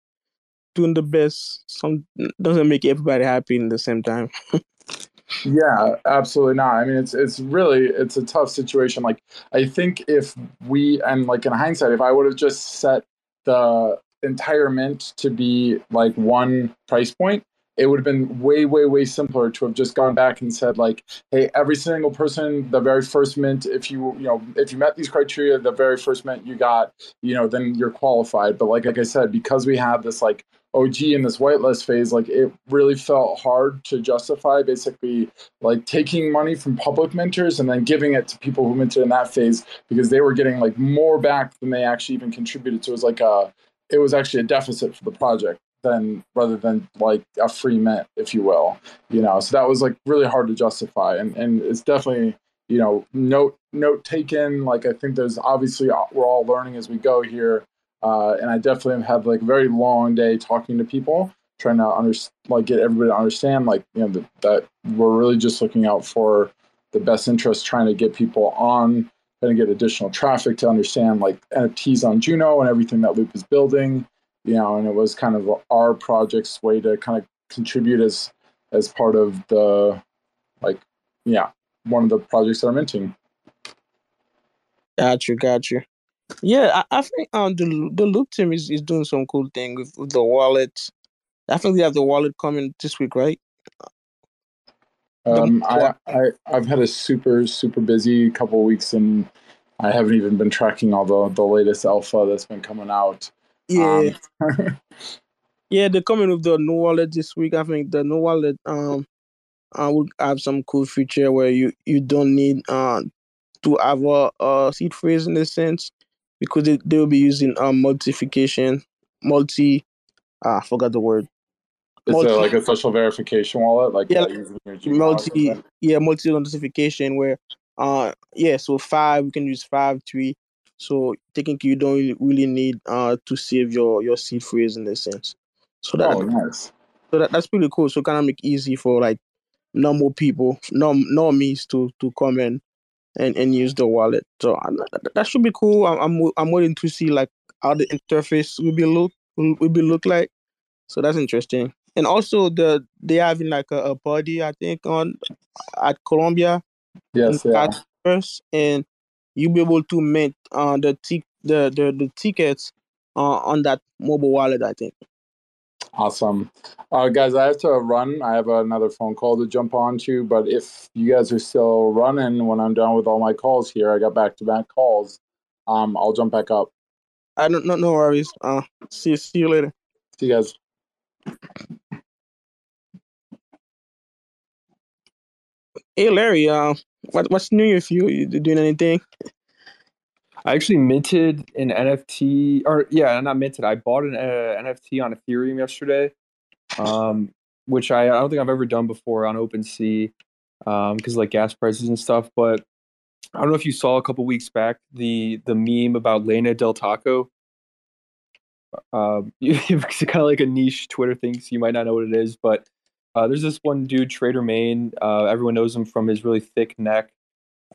doing the best some doesn't make everybody happy in the same time. yeah, absolutely not. I mean, it's it's really it's a tough situation. Like I think if we and like in hindsight, if I would have just set the entire mint to be like one price point, it would have been way way way simpler to have just gone back and said like hey every single person the very first mint if you you know if you met these criteria the very first mint you got you know then you're qualified but like like i said because we had this like OG in this whitelist phase, like it really felt hard to justify basically like taking money from public mentors and then giving it to people who minted in that phase because they were getting like more back than they actually even contributed. So it was like a, it was actually a deficit for the project than rather than like a free mint, if you will, you know. So that was like really hard to justify, and and it's definitely you know note note taken. Like I think there's obviously we're all learning as we go here uh, and I definitely have had like a very long day talking to people, trying to under, like get everybody to understand like you know that we're really just looking out for the best interest, trying to get people on, to get additional traffic to understand like NFTs on Juno and everything that Loop is building, you know, and it was kind of our project's way to kind of contribute as as part of the like yeah one of the projects that I'm minting. Got you, got you. Yeah, I, I think um the the Loop team is, is doing some cool thing with, with the wallet. I think they have the wallet coming this week, right? Um, I, I I've had a super super busy couple of weeks and I haven't even been tracking all the the latest alpha that's been coming out. Yeah. Um, yeah, they're coming with the new wallet this week. I think the new wallet um uh, will have some cool feature where you you don't need uh to have a, a seed phrase in a sense because they, they will be using um multiplication multi ah, I forgot the word. Is multi, it like a social verification wallet? Like yeah, multi yeah, multi notification where uh yeah, so five we can use five, three. So technically you don't really need uh to save your your seed phrase in a sense. So that oh, nice. So that, that's pretty cool. So kind of make easy for like normal people, norm normies to to come in and, and use the wallet. So that should be cool. I'm I'm, I'm waiting to see like how the interface will be look will, will be look like. So that's interesting. And also the they having like a, a party I think on at Colombia. Yes, yeah. First, and you'll be able to mint uh the t- the, the the tickets uh, on that mobile wallet. I think. Awesome. Uh, guys, I have to run. I have another phone call to jump on to, but if you guys are still running when I'm done with all my calls here, I got back to back calls. Um, I'll jump back up. I don't no, no worries. Uh, see, see you later. See you guys. Hey Larry, uh, what what's new with you? You doing anything? I actually minted an NFT, or yeah, not minted. I bought an uh, NFT on Ethereum yesterday, um, which I, I don't think I've ever done before on OpenSea because um, like gas prices and stuff. But I don't know if you saw a couple weeks back the the meme about Lena Del Taco. Um, it's kind of like a niche Twitter thing, so you might not know what it is. But uh, there's this one dude, Trader Mayne. Uh, everyone knows him from his really thick neck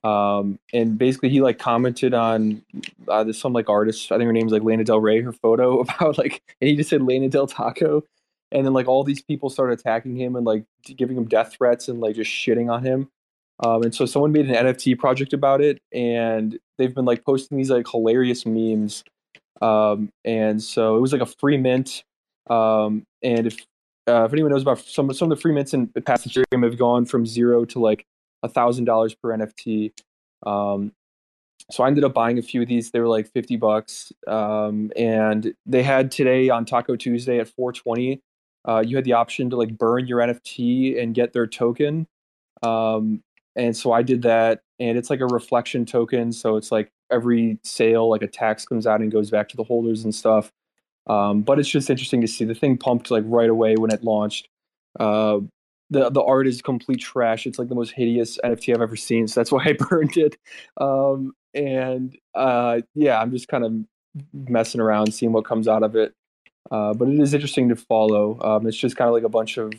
um, and basically he like commented on uh, there's some like artist, I think her name's like Lana Del Rey, her photo about like, and he just said Lana Del Taco, and then like all these people started attacking him and like giving him death threats and like just shitting on him. Um, and so someone made an NFT project about it, and they've been like posting these like hilarious memes. Um, and so it was like a free mint. Um, and if uh, if anyone knows about some some of the free mints in past Ethereum have gone from zero to like a thousand dollars per NFT. Um, so I ended up buying a few of these. They were like fifty bucks, um, and they had today on Taco Tuesday at four twenty. Uh, you had the option to like burn your NFT and get their token. Um, and so I did that, and it's like a reflection token. So it's like every sale, like a tax comes out and goes back to the holders and stuff. Um, but it's just interesting to see the thing pumped like right away when it launched. Uh, the the art is complete trash. It's like the most hideous NFT I've ever seen. So that's why I burned it. Um, and uh, yeah, I'm just kind of messing around, seeing what comes out of it. Uh, but it is interesting to follow. Um, it's just kind of like a bunch of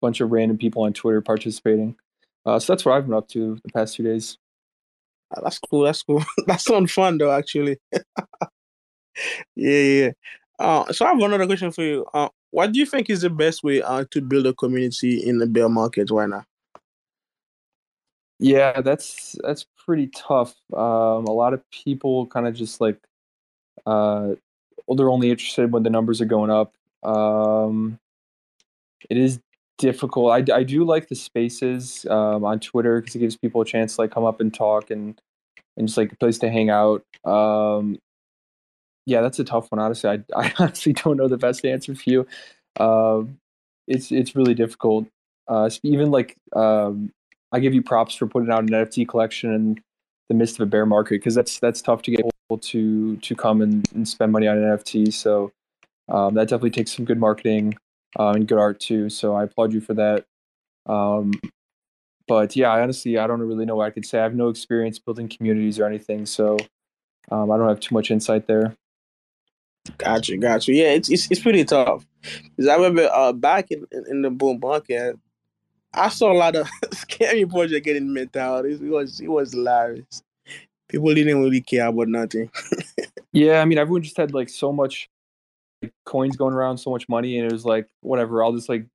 bunch of random people on Twitter participating. Uh, so that's what I've been up to the past two days. Ah, that's cool. That's cool. that sounds fun though, actually. yeah, yeah. Uh, so I have another question for you. Uh, what do you think is the best way uh, to build a community in the bear market right now? Yeah, that's that's pretty tough. Um, a lot of people kind of just like, uh, well, they're only interested when the numbers are going up. Um, it is difficult. I, I do like the spaces um, on Twitter because it gives people a chance to like come up and talk and and just like a place to hang out. Um, yeah, that's a tough one. Honestly, I, I honestly don't know the best answer for you. Uh, it's it's really difficult. Uh, even like um, I give you props for putting out an NFT collection in the midst of a bear market because that's that's tough to get people to to come and, and spend money on an NFT. So um, that definitely takes some good marketing uh, and good art too. So I applaud you for that. Um, but yeah, I honestly I don't really know what I could say. I have no experience building communities or anything, so um, I don't have too much insight there. Gotcha, gotcha. Yeah, it's it's, it's pretty tough. Cause I remember uh, back in, in, in the boom market, I saw a lot of scary projects getting out. It was it was hilarious. People didn't really care about nothing. yeah, I mean, everyone just had like so much like, coins going around, so much money, and it was like whatever. I'll just like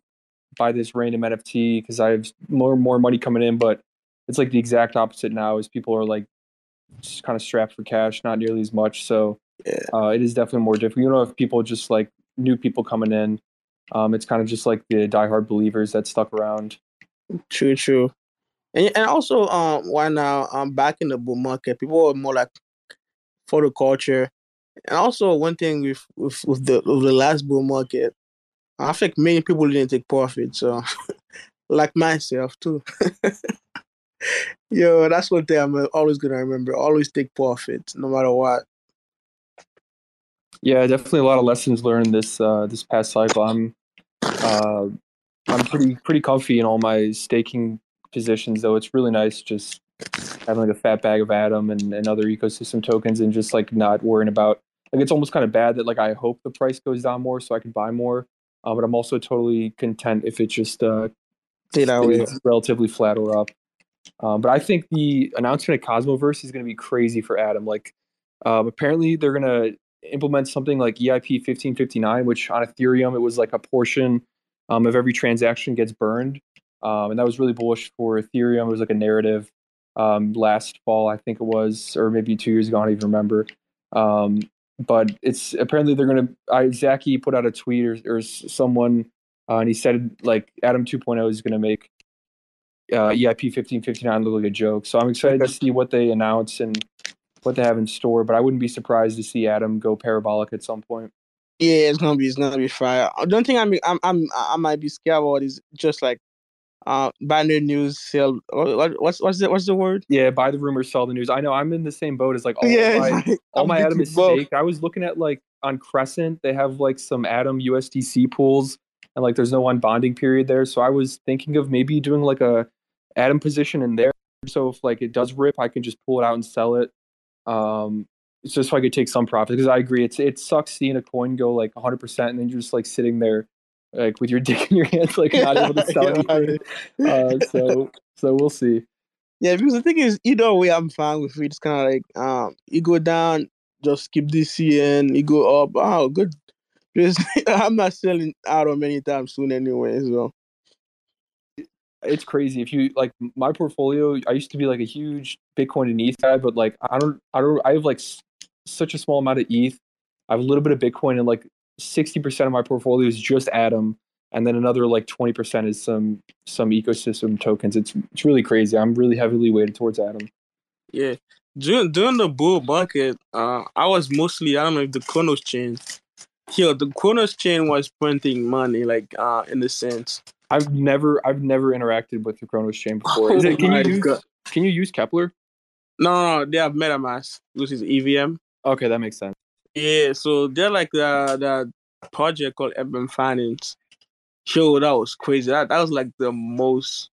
buy this random NFT because I have more and more money coming in. But it's like the exact opposite now. Is people are like just kind of strapped for cash, not nearly as much. So Yeah. uh, it is definitely more difficult. You know, if people just like new people coming in, um, it's kind of just like the diehard believers that stuck around. True, true. And and also um why now I'm um back in the bull market, people are more like for the culture. And also one thing with with, with the with the last bull market, I think many people didn't take profit. So like myself too. Yo, that's one thing I'm always gonna remember. Always take profits, no matter what. Yeah, definitely a lot of lessons learned this uh, this past cycle. I'm uh, I'm pretty pretty comfy in all my staking positions, though. It's really nice just having like a fat bag of Atom and, and other ecosystem tokens, and just like not worrying about like it's almost kind of bad that like I hope the price goes down more so I can buy more, uh, but I'm also totally content if it just uh, way. stays relatively flat or up. Um, but I think the announcement at Cosmoverse is going to be crazy for Atom. Like, um, apparently they're going to implement something like EIP 1559, which on Ethereum it was like a portion um, of every transaction gets burned, um, and that was really bullish for Ethereum. It was like a narrative um, last fall, I think it was, or maybe two years ago. I don't even remember. Um, but it's apparently they're going to. I Zaki put out a tweet or, or someone, uh, and he said like Atom 2.0 is going to make uh, EIP 1559 look like a joke. So I'm excited to see what they announce and what they have in store. But I wouldn't be surprised to see Atom go parabolic at some point. Yeah, it's gonna be it's gonna be fire. I don't think I'm I'm I'm I might be scared about is just like uh binary news sell what, what what's what's the what's the word? Yeah, buy the rumors, sell the news. I know I'm in the same boat as like all yeah, my like, all my Atom is staked. I was looking at like on Crescent, they have like some Atom USDC pools, and like there's no unbonding period there. So I was thinking of maybe doing like a Atom position in there. So if like it does rip, I can just pull it out and sell it. Um, it's just so I could take some profit because I agree it's it sucks seeing a coin go like 100 percent and then you're just like sitting there like with your dick in your hands like not able to sell anything. Uh, so so we'll see. Yeah, because the thing is, either way, I'm fine with it. It's kind of like um, you go down, just keep DC in. You go up, oh, good. Just I'm not selling out of anytime soon anyway. So it's crazy if you like my portfolio i used to be like a huge bitcoin and eth guy but like i don't i don't i have like s- such a small amount of eth i have a little bit of bitcoin and like 60% of my portfolio is just atom and then another like 20% is some some ecosystem tokens it's it's really crazy i'm really heavily weighted towards atom yeah, during during the bull market, uh, I was mostly I don't know if the Cronos chain. Here, the Cronos chain was printing money, like uh, in the sense. I've never i've never interacted with the Cronos chain before Is it, can you use God. can you use Keplr No, no, no, they have MetaMask, which is EVM. okay that makes sense Yeah, so they're like the the project called Urban Finance. Yo, that was crazy. That that was like the most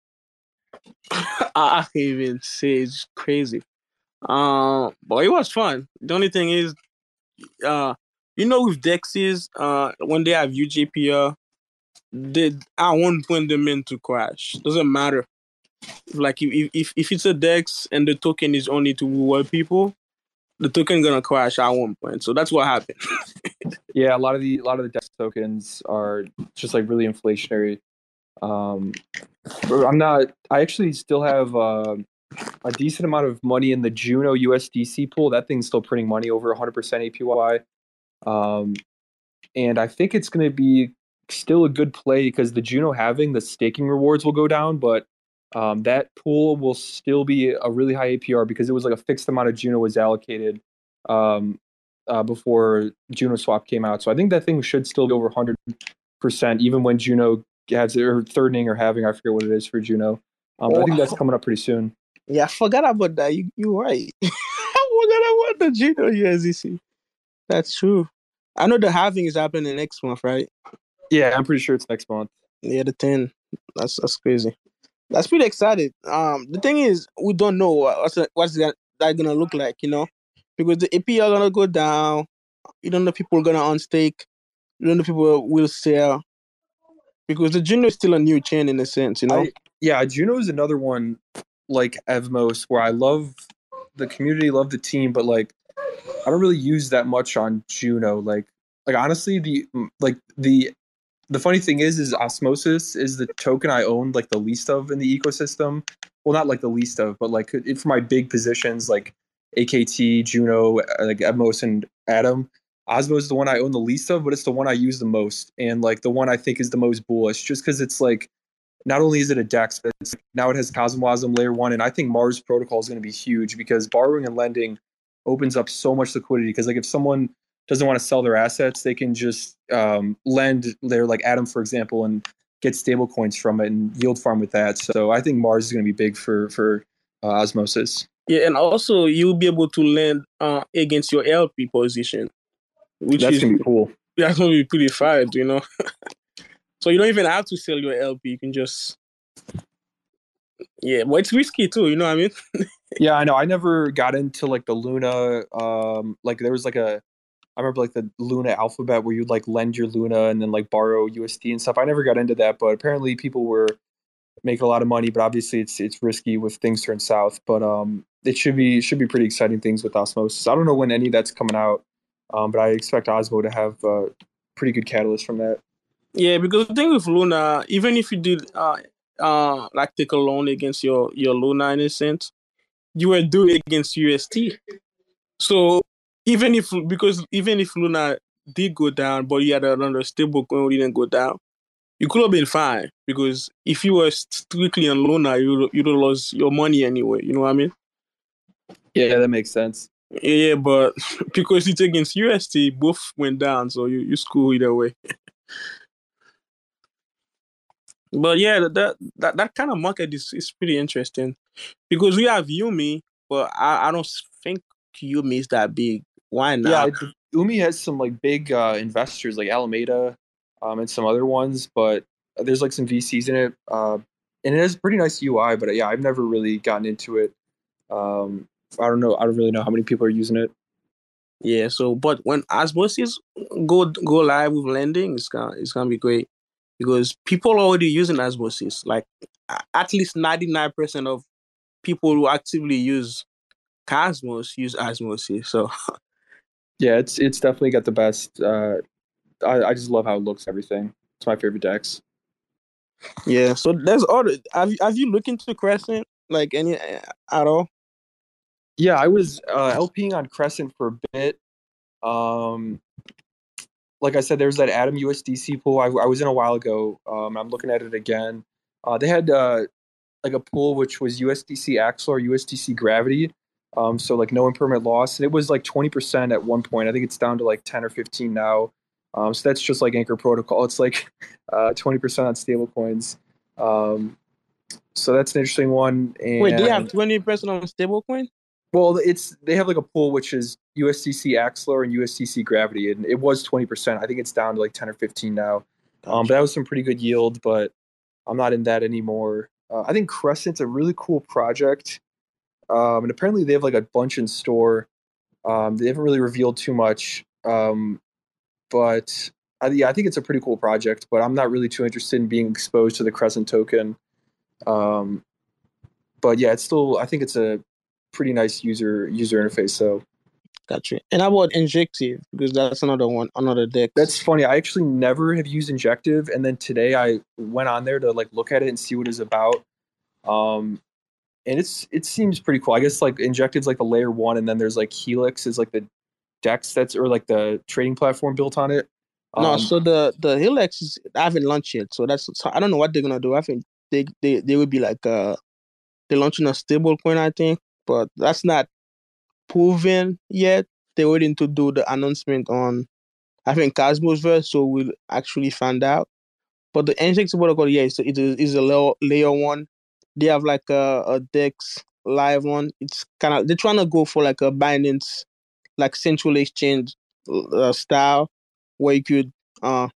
I can't even say it's crazy. Um, but it was fun. The only thing is, uh, you know, with Dexys, uh, when they have UJPR, they I won't put them in to crash. Doesn't matter. Like if if if it's a Dex and the token is only to reward people, the token gonna crash at one point. So that's what happened. Yeah, a lot of the a lot of the DEX tokens are just like really inflationary. Um, I'm not. I actually still have uh, a decent amount of money in the Juno USDC pool. That thing's still printing money over 100% APY, um, and I think it's going to be still a good play because the Juno having the staking rewards will go down, but um, that pool will still be a really high APR because it was like a fixed amount of Juno was allocated. Um, uh, before Juno Swap came out. So I think that thing should still be over 100%, even when Juno has or thirding or having, I forget what it is for Juno. Um, but I think that's coming up pretty soon. Yeah, I forgot about that. You you're right. I forgot about the Juno USDC. That's true. I know the halving is happening next month, right? Yeah, I'm pretty sure it's next month. Yeah, the ten. That's that's crazy. That's pretty excited. Um, the thing is, we don't know what's what's that, that gonna look like, you know, because the are gonna go down. You don't know people are gonna unstake. You don't know people will sell because the Juno is still a new chain in a sense, you know. I- Yeah, Juno is another one like Evmos where I love the community, love the team, but like I don't really use that much on Juno. Like like honestly, the like the the funny thing is, is Osmosis is the token I own like the least of in the ecosystem. Well, not like the least of, but like for my big positions like AKT, Juno, uh, like Atmos, and Atom. Osmo is the one I own the least of, but it's the one I use the most, and like the one I think is the most bullish, just because it's like not only is it a DEX, but now it has CosmWasm layer one, and I think Mars protocol is going to be huge because borrowing and lending opens up so much liquidity. Because like if someone doesn't want to sell their assets, they can just um, lend their like Atom, for example, and get stable coins from it and yield farm with that. So I think Mars is going to be big for for uh, Osmosis. Yeah, and also you'll be able to lend uh, against your LP position, which that's is gonna be cool. That's gonna be pretty fire, you know. so you don't even have to sell your LP; you can just yeah, but it's risky too. You know what I mean? yeah, I know. I never got into like the Luna. Um, like there was like a I remember like the Luna alphabet where you'd like lend your Luna and then like borrow USD and stuff. I never got into that, but apparently people were making a lot of money. But obviously it's it's risky with things turn south. But um, it should be should be pretty exciting things with Osmosis. I don't know when any of that's coming out, um, but I expect Osmo to have a pretty good catalyst from that. Yeah, because the thing with Luna, even if you did uh, uh, like take a loan against your your Luna in a sense, you were doing it against UST. So even if because even if Luna did go down, but you had another stable coin didn't go down, you could have been fine because if you were strictly on Luna, you you'd have lost your money anyway. You know what I mean? Yeah, that makes sense. Yeah, but because it's against UST, both went down, so you you school either way. but yeah, that that that kind of market is is pretty interesting because we have Umee, but I, I don't think Umee is that big. Why not? Yeah, Umee has some like big uh, investors like Alameda um, and some other ones, but there's like some VCs in it, uh, and it has pretty nice UI. But yeah, I've never really gotten into it. Um, I don't know. I don't really know how many people are using it. Yeah. So, but when Osmosis go go live with lending, it's gonna it's gonna be great because people are already using Osmosis. Like at least ninety nine percent of people who actively use Cosmos use Osmosis. So Yeah, it's it's definitely got the best. Uh, I I just love how it looks. Everything. It's my favorite DEX. Yeah. So there's other. Have you have you looked into Crescent like any at all? Yeah, I was uh, LPing on Crescent for a bit. Um, like I said, there's that Atom USDC pool. I, I was in a while ago. Um, I'm looking at it again. Uh, they had uh, like a pool which was USDC Axel or USDC Gravity, um, so like no impermanent loss, and it was like 20% at one point. I think it's down to like 10 or 15 now. Um, so that's just like Anchor Protocol. It's like uh, 20% on stable coins. Um, so that's an interesting one. And, Wait, do you have 20% on stablecoin? Well, it's they have like a pool which is USDC Axelar and USDC Gravity, and it was 20%. I think it's down to like 10 or 15 now. Um, but that was some pretty good yield, but I'm not in that anymore. Uh, I think Crescent's a really cool project. Um, and apparently they have like a bunch in store. Um, they haven't really revealed too much, um, but I, yeah, I think it's a pretty cool project. But I'm not really too interested in being exposed to the Crescent token. Um, but yeah, it's still I think it's a pretty nice user user interface. So Gotcha. And how about Injective? Because that's another one, another deck. That's funny. I actually never have used Injective, and then today I went on there to like look at it and see what it's about. Um, and it's it seems pretty cool. I guess like Injective's like the layer one, and then there's like Helix is like the Dex that's or like the trading platform built on it. Um, no, so the the Helix is I haven't launched yet, so that's so I don't know what they're gonna do. I think they they they would be like uh they're launching a stable coin, I think, but that's not proven yet. They're waiting to do the announcement on I think Cosmoverse, so we'll actually find out. But the Injective protocol, yeah, it's, it is a layer, layer one they have like a, a Dex live one. It's kind of they're trying to go for like a Binance, like central exchange uh, style, where you could uh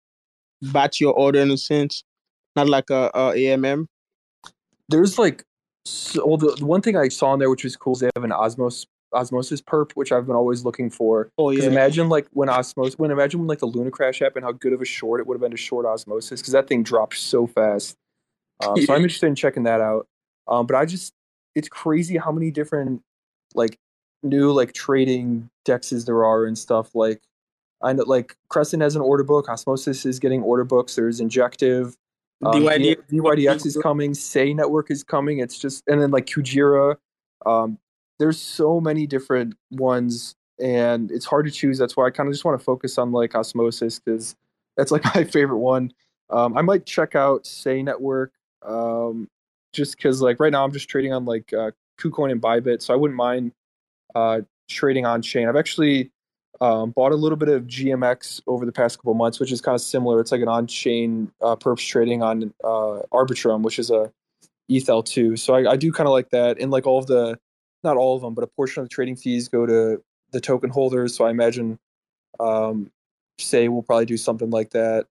batch your order in a sense, not like a, a AMM. There's like, so, well, the, the one thing I saw in there which was cool is they have an Osmos osmosis perp, which I've been always looking for. Oh yeah. Imagine like when osmosis, when imagine when like the Luna crash happened, how good of a short it would have been to short osmosis because that thing dropped so fast. Um, so I'm interested in checking that out. Um, but I just it's crazy how many different like new like trading dexes there are and stuff like I know like Crescent has an order book. Osmosis is getting order books. There's Injective. Um, DYD DYDX is coming. Sei Network is coming. It's just and then like Kujira. Um, there's so many different ones, and it's hard to choose. That's why I kind of just want to focus on like Osmosis because that's like my favorite one. Um, I might check out Sei Network um, just because like right now I'm just trading on like uh, KuCoin and Bybit, so I wouldn't mind uh, trading on chain. I've actually um, bought a little bit of GMX over the past couple months, which is kind of similar. It's like an on-chain uh, perps trading on uh, Arbitrum, which is a ETHL2. So I, I do kind of like that, and like all of the, not all of them, but a portion of the trading fees go to the token holders. So I imagine, um, say we'll probably do something like that.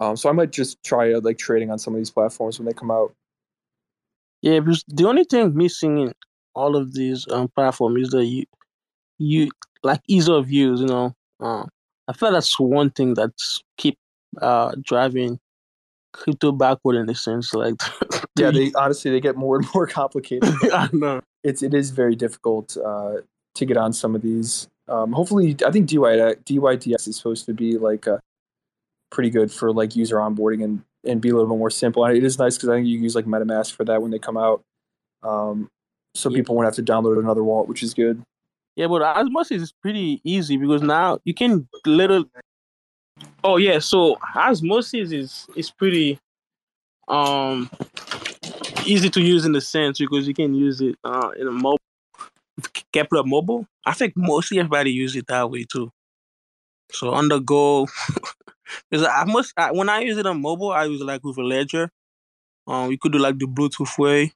Um, so I might just try uh, like trading on some of these platforms when they come out. Yeah, because the only thing missing in all of these um platforms is that you you like ease of use, you know. Uh, I feel that's one thing that's keep uh driving crypto backward in a sense. Like Yeah, they honestly they get more and more complicated. I know. it's it is very difficult uh, to get on some of these. Um, hopefully, I think DY, DYDX is supposed to be like uh, pretty good for like user onboarding and and be a little bit more simple. And it is nice because I think you can use like MetaMask for that when they come out. Um, so Yeah. people won't have to download another wallet, which is good. Yeah, but osmosis is pretty easy because now you can little. Oh yeah, so osmosis is is pretty um easy to use in the sense because you can use it uh in a mobile Keplr mobile. I think mostly everybody use it that way too. So on the go, because I must I, when I use it on mobile, I use it like with a ledger. Um, you could do like the Bluetooth way.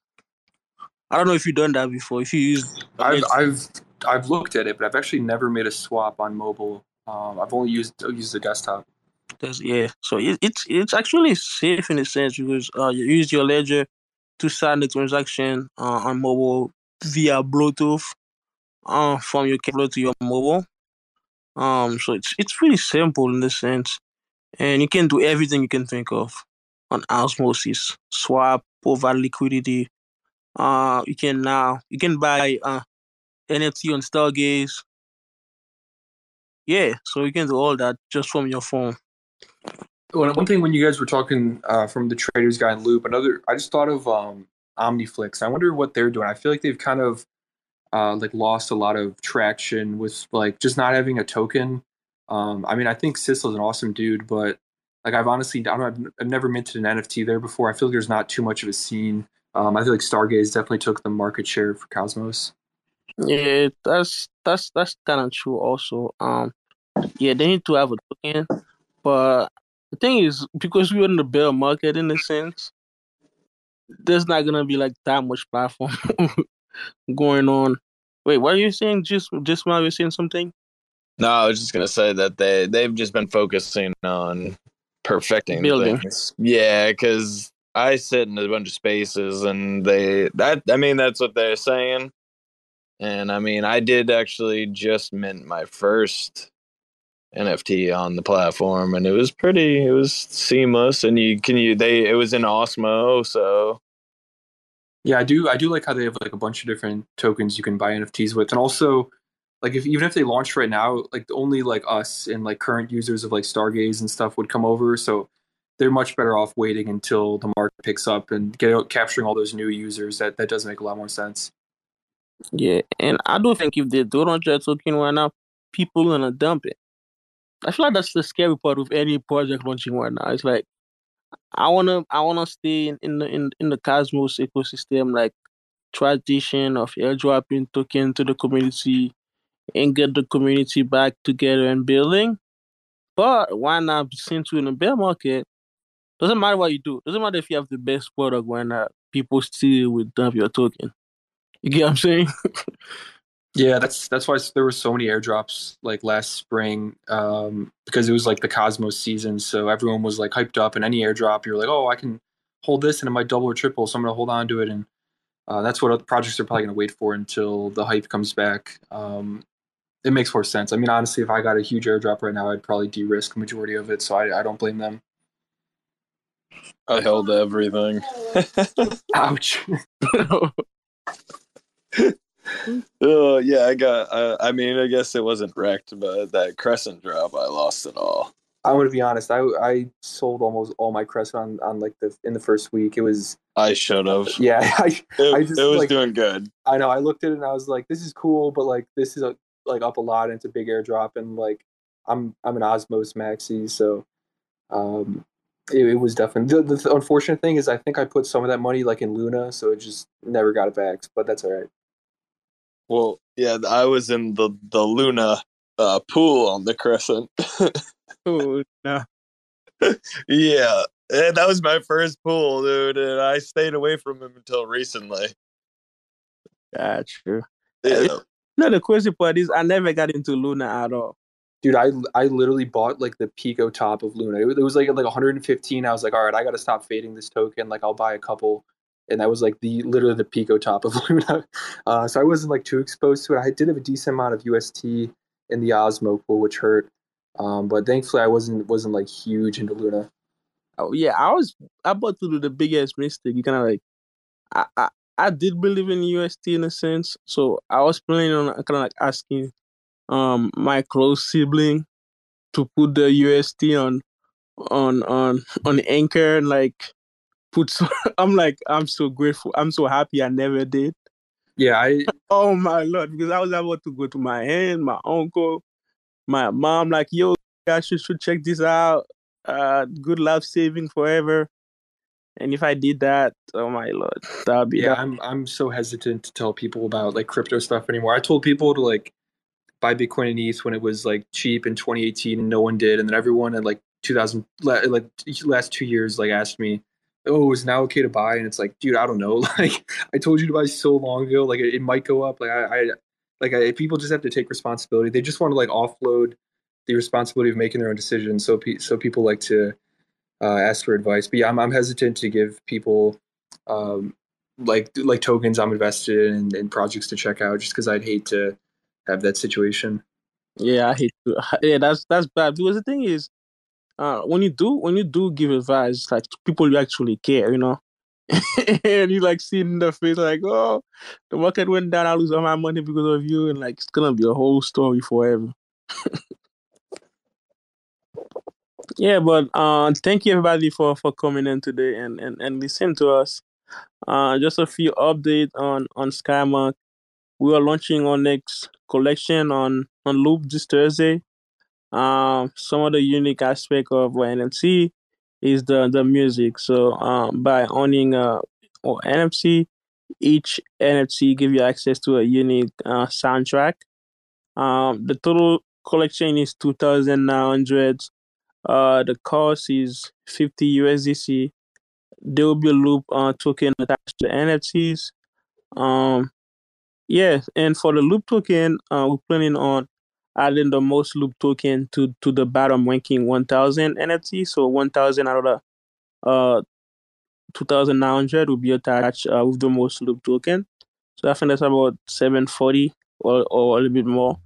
I don't know if you've done that before. If you use, I've I've I've looked at it, but I've actually never made a swap on mobile. Um, I've only used used the desktop. That's, yeah, so it, it's it's actually safe in a sense because uh, you use your ledger to sign the transaction uh, on mobile via Bluetooth uh, from your Keplr to your mobile. Um, so it's it's pretty simple in this sense, and you can do everything you can think of on Osmosis, swap, over liquidity. Uh, you can now you can buy uh NFT on Stargaze. Yeah, so you can do all that just from your phone. One, thing when you guys were talking uh, from the traders guy in Loop, another I just thought of um, OmniFlix. I wonder what they're doing. I feel like they've kind of uh, like lost a lot of traction with like just not having a token. Um, I mean, I think Sissel's an awesome dude, but like I've honestly I I've never minted an NFT there before. I feel like there's not too much of a scene. Um, I feel like Stargaze definitely took the market share for Cosmos. Yeah, that's that's that's kind of true. Also, um, yeah, they need to have a token, but the thing is, because we're in the bear market in a sense, there's not gonna be like that much platform going on. Wait, what are you saying? Just just now, you're saying something? No, I was just gonna say that they they've just been focusing on perfecting Building. things. Yeah, because I sit in a bunch of spaces and they that I mean that's what they're saying. And I mean I did actually just mint my first NFT on the platform and it was pretty it was seamless and you can you they it was in Osmo so Yeah, I do. I do like how they have like a bunch of different tokens you can buy NFTs with, and also like if even if they launched right now, like only like us and like current users of like Stargaze and stuff would come over. So they're much better off waiting until the market picks up and get out capturing all those new users. That that does make a lot more sense. Yeah, and I do think if they don't launch that token right now, people gonna dump it. I feel like that's the scary part of any project launching right now. It's like I wanna I wanna stay in, in the in, in the Cosmos ecosystem, like tradition of airdropping token to the community and get the community back together and building. But why not since we're in a bear market? Doesn't matter what you do. Doesn't matter if you have the best product. Why not? People still will dump your token. You get what I'm saying? Yeah, that's that's why there were so many airdrops like last spring um, because it was like the Cosmos season. So everyone was like hyped up, and any airdrop, you're like, oh, I can hold this and it might double or triple, so I'm gonna hold on to it, and uh, that's what projects are probably gonna wait for until the hype comes back. Um, it makes more sense. I mean, honestly, if I got a huge airdrop right now, I'd probably de-risk majority of it, so I, I don't blame them. I held everything. Ouch. Oh yeah, I got. Uh, I mean, I guess it wasn't wrecked, but that crescent drop, I lost it all. I'm gonna be honest. I I sold almost all my crescent on, on like the in the first week. It was I should have. yeah. I It, I just, it was like- doing good. I know. I looked at it and I was like, this is cool, but like this is a, like up a lot into big airdrop and like I'm I'm an Osmos maxi, so um it, it was definitely the, the unfortunate thing is I think I put some of that money like in Luna, so it just never got it back. But that's all right. Well, yeah, I was in the the Luna uh, pool on the crescent. Oh no. yeah, and that was my first pool, dude, and I stayed away from him until recently. That's true. Yeah. No, the crazy part is I never got into Luna at all. Dude, I I literally bought like the Pico top of Luna. It, was- it was like like 115. I was like, all right, I got to stop fading this token. Like, I'll buy a couple, and that was like the literally the Pico top of Luna. Uh, so I wasn't like too exposed to it. I did have a decent amount of UST in the Osmo pool, which hurt. Um, but thankfully, I wasn't wasn't like huge into Luna. Oh yeah, I was I bought do the biggest mistake. You kind of like, I, I I did believe in UST in a sense, so I was planning on kind of like asking, um, my close sibling to put the UST on, on on on Anchor and like put. So, I'm like, I'm so grateful. I'm so happy I never did. Yeah, I Oh my lord, because I was about to go to my aunt, my uncle, my mom, like, yo, guys should, should check this out. Uh good life saving forever. And if I did that, oh my lord, that would be yeah, that. I'm I'm so hesitant to tell people about like crypto stuff anymore. I told people to like buy Bitcoin and ETH when it was like cheap in 2018 and no one did, and then everyone in like 2000 like last two years like asked me, "Oh, is now okay to buy?" And it's like, dude, I don't know. Like I told you to buy so long ago. Like it, it might go up. Like I, I like I, people just have to take responsibility. They just want to like offload the responsibility of making their own decisions. So pe- so people like to uh, ask for advice. But yeah, I'm I'm hesitant to give people um, like like tokens I'm invested in in projects to check out just because I'd hate to have that situation. Yeah, I hate to, yeah, that's that's bad. Because the thing is, uh when you do when you do give advice, like people you actually care, you know. and you like see in the face like, oh, the market went down, I lose all my money because of you, and like it's gonna be a whole story forever. Yeah, but uh, thank you everybody for for coming in today and and and listening to us. Uh, just a few updates on on Sky Monk. We are launching our next collection on on Loop this Thursday. Um, some of the unique aspect of NFT is the the music. So um, by owning uh or NFC, each NFT give you access to a unique uh, soundtrack. Um, the total collection is two thousand nine hundred. Uh, the cost is 50 USDC. There will be a loop uh, token attached to NFTs. Um, yeah, and for the loop token, uh, we're planning on adding the most loop token to to the bottom ranking 1,000 NFT. So 1,000 out of the uh 2,900 will be attached uh, with the most loop token. So I think that's about 740 or, or a little bit more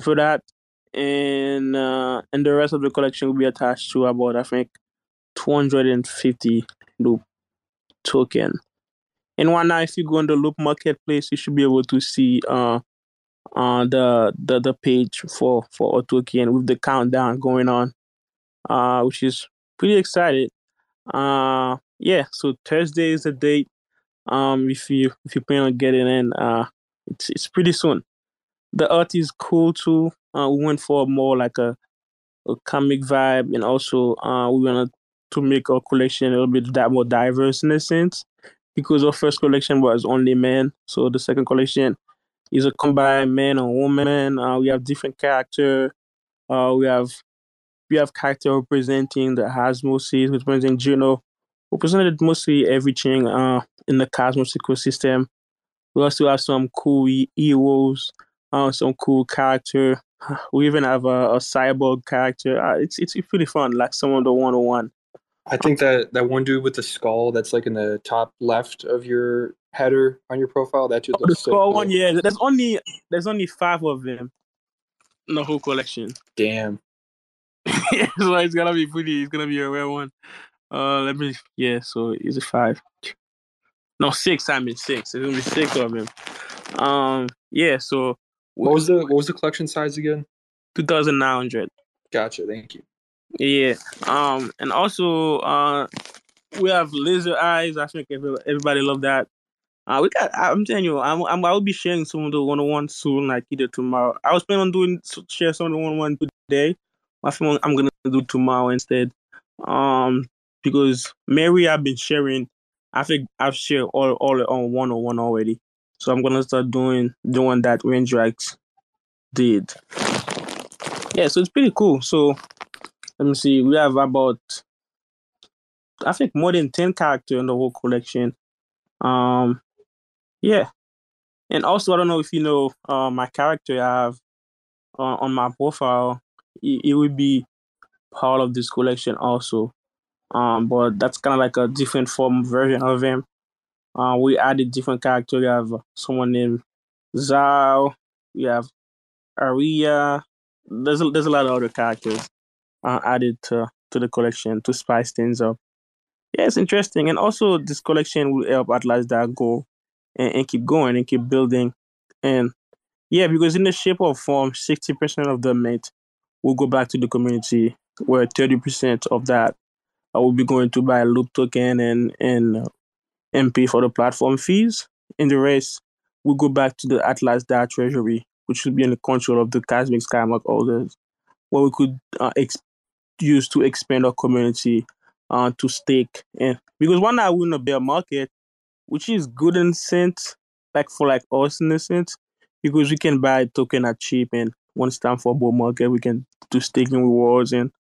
for that and uh, and the rest of the collection will be attached to about I think 250 loop token. And right now, if you go on the loop marketplace, you should be able to see uh uh the the, the page for for a token with the countdown going on, uh which is pretty excited. Uh yeah, so Thursday is the date. Um, if you if you plan on getting in, uh, it's it's pretty soon. The art is cool too. Uh, we went for more like a, a comic vibe, and also uh, we wanted to make our collection a little bit that more diverse in a sense, because our first collection was only men. So the second collection is a combined man and woman. Uh, we have different character. Uh, we have we have character representing the Hasmoses, representing Juno, represented mostly everything uh, in the Cosmos ecosystem. We also have some cool he- heroes, uh, some cool character. We even have a, a cyborg character. Uh, it's it's pretty fun, like some of the one on one. I think that that one dude with the skull that's like in the top left of your header on your profile. That dude The looks so cool. one, yeah. There's only there's only five of them in the whole collection. Damn. so it's gonna be pretty. It's gonna be a rare one. Uh, let me. Yeah. So is it five? No, six. I mean six. It's gonna be six of them. Um, yeah. So what was the what was the collection size again? Two thousand nine hundred. Gotcha. Thank you. Yeah. Um, and also, uh, we have laser eyes. I think everybody love that. Uh, we got. I'm telling you, I'm, I'm I will be sharing some of the one on one soon, like either tomorrow. I was planning on doing share some of the one on one today. I think I'm gonna do tomorrow instead. Um, because Mary, I've been sharing. I think I've shared all all on one on one already. So I'm gonna start doing doing that Randrax did. Yeah, so it's pretty cool. So let me see. We have about I think more than ten characters in the whole collection. Um, yeah, and also I don't know if you know uh, my character I have uh, on my profile. It, it would be part of this collection also. Um, but that's kind of like a different form version of him. Uh, we added different characters. We have someone named Zao. We have Aria. There's a, there's a lot of other characters uh, added to to the collection to spice things up. Yeah, it's interesting, and also this collection will help Atlas that go and, and keep going and keep building. And yeah, because in the shape of form, sixty percent of the mint will go back to the community, where thirty percent of that I will be going to buy loop token and and and pay for the platform fees. And the rest will go back to the Atlas DAO treasury, which will be in the control of the Cosmic Skymonk holders, where we could uh, ex- use to expand our community uh, to stake. And because one now we're in a bear market, which is good in sense, like for like us in a sense, because we can buy token at cheap and once time for bull market, we can do staking rewards and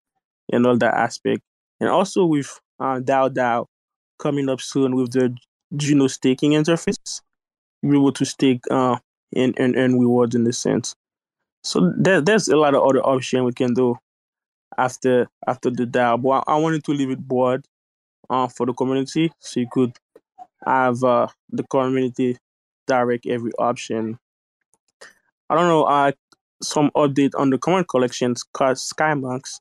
and all that aspect. And also with uh, DAO DAO coming up soon with the Juno staking interface, be able to stake uh, and, and earn rewards in this sense. So there, there's a lot of other options we can do after after the DAO. But I, I wanted to leave it broad uh, for the community so you could have uh, the community direct every option. I don't know, uh, some update on the current collections, Skymonks.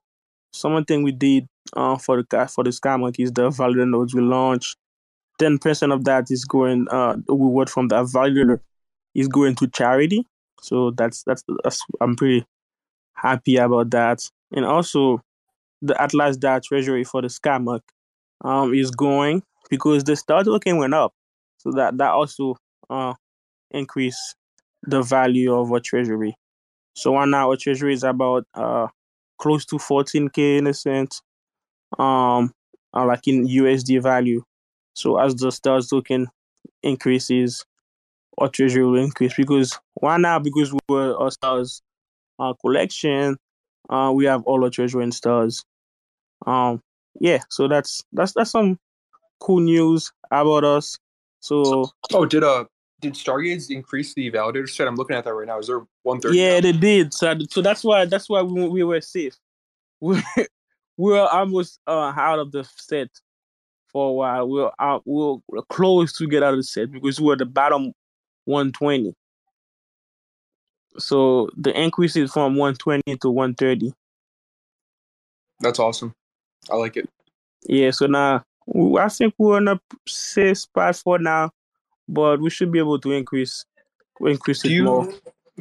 Some thing we did uh, for the for the Skymonk is the validator nodes we launched. Ten percent of that is going uh reward from the validator is going to charity. So that's that's that's I'm pretty happy about that. And also the Atlas DAO treasury for the Skymonk um is going because the star token went up. So that that also uh increase the value of our treasury. So right now our treasury is about uh close to 14k in a sense um uh, like in USD value. So as the stars token increases, our treasury will increase because why now? Because we were our stars uh, collection, uh, we have all our treasury in stars. Um, yeah, so that's that's that's some cool news about us. So oh, did uh did Stargaze increase the validator set? I'm looking at that right now. Is there one thirty? Yeah, now? they did. So so that's why that's why we we were safe. We we were almost uh, out of the set for a while. We were out, we were close to get out of the set because we were the bottom 120. So the increase is from 120 to 130. That's awesome. I like it. Yeah, so now I think we're in a safe spot for now, but we should be able to increase increase do it you, more.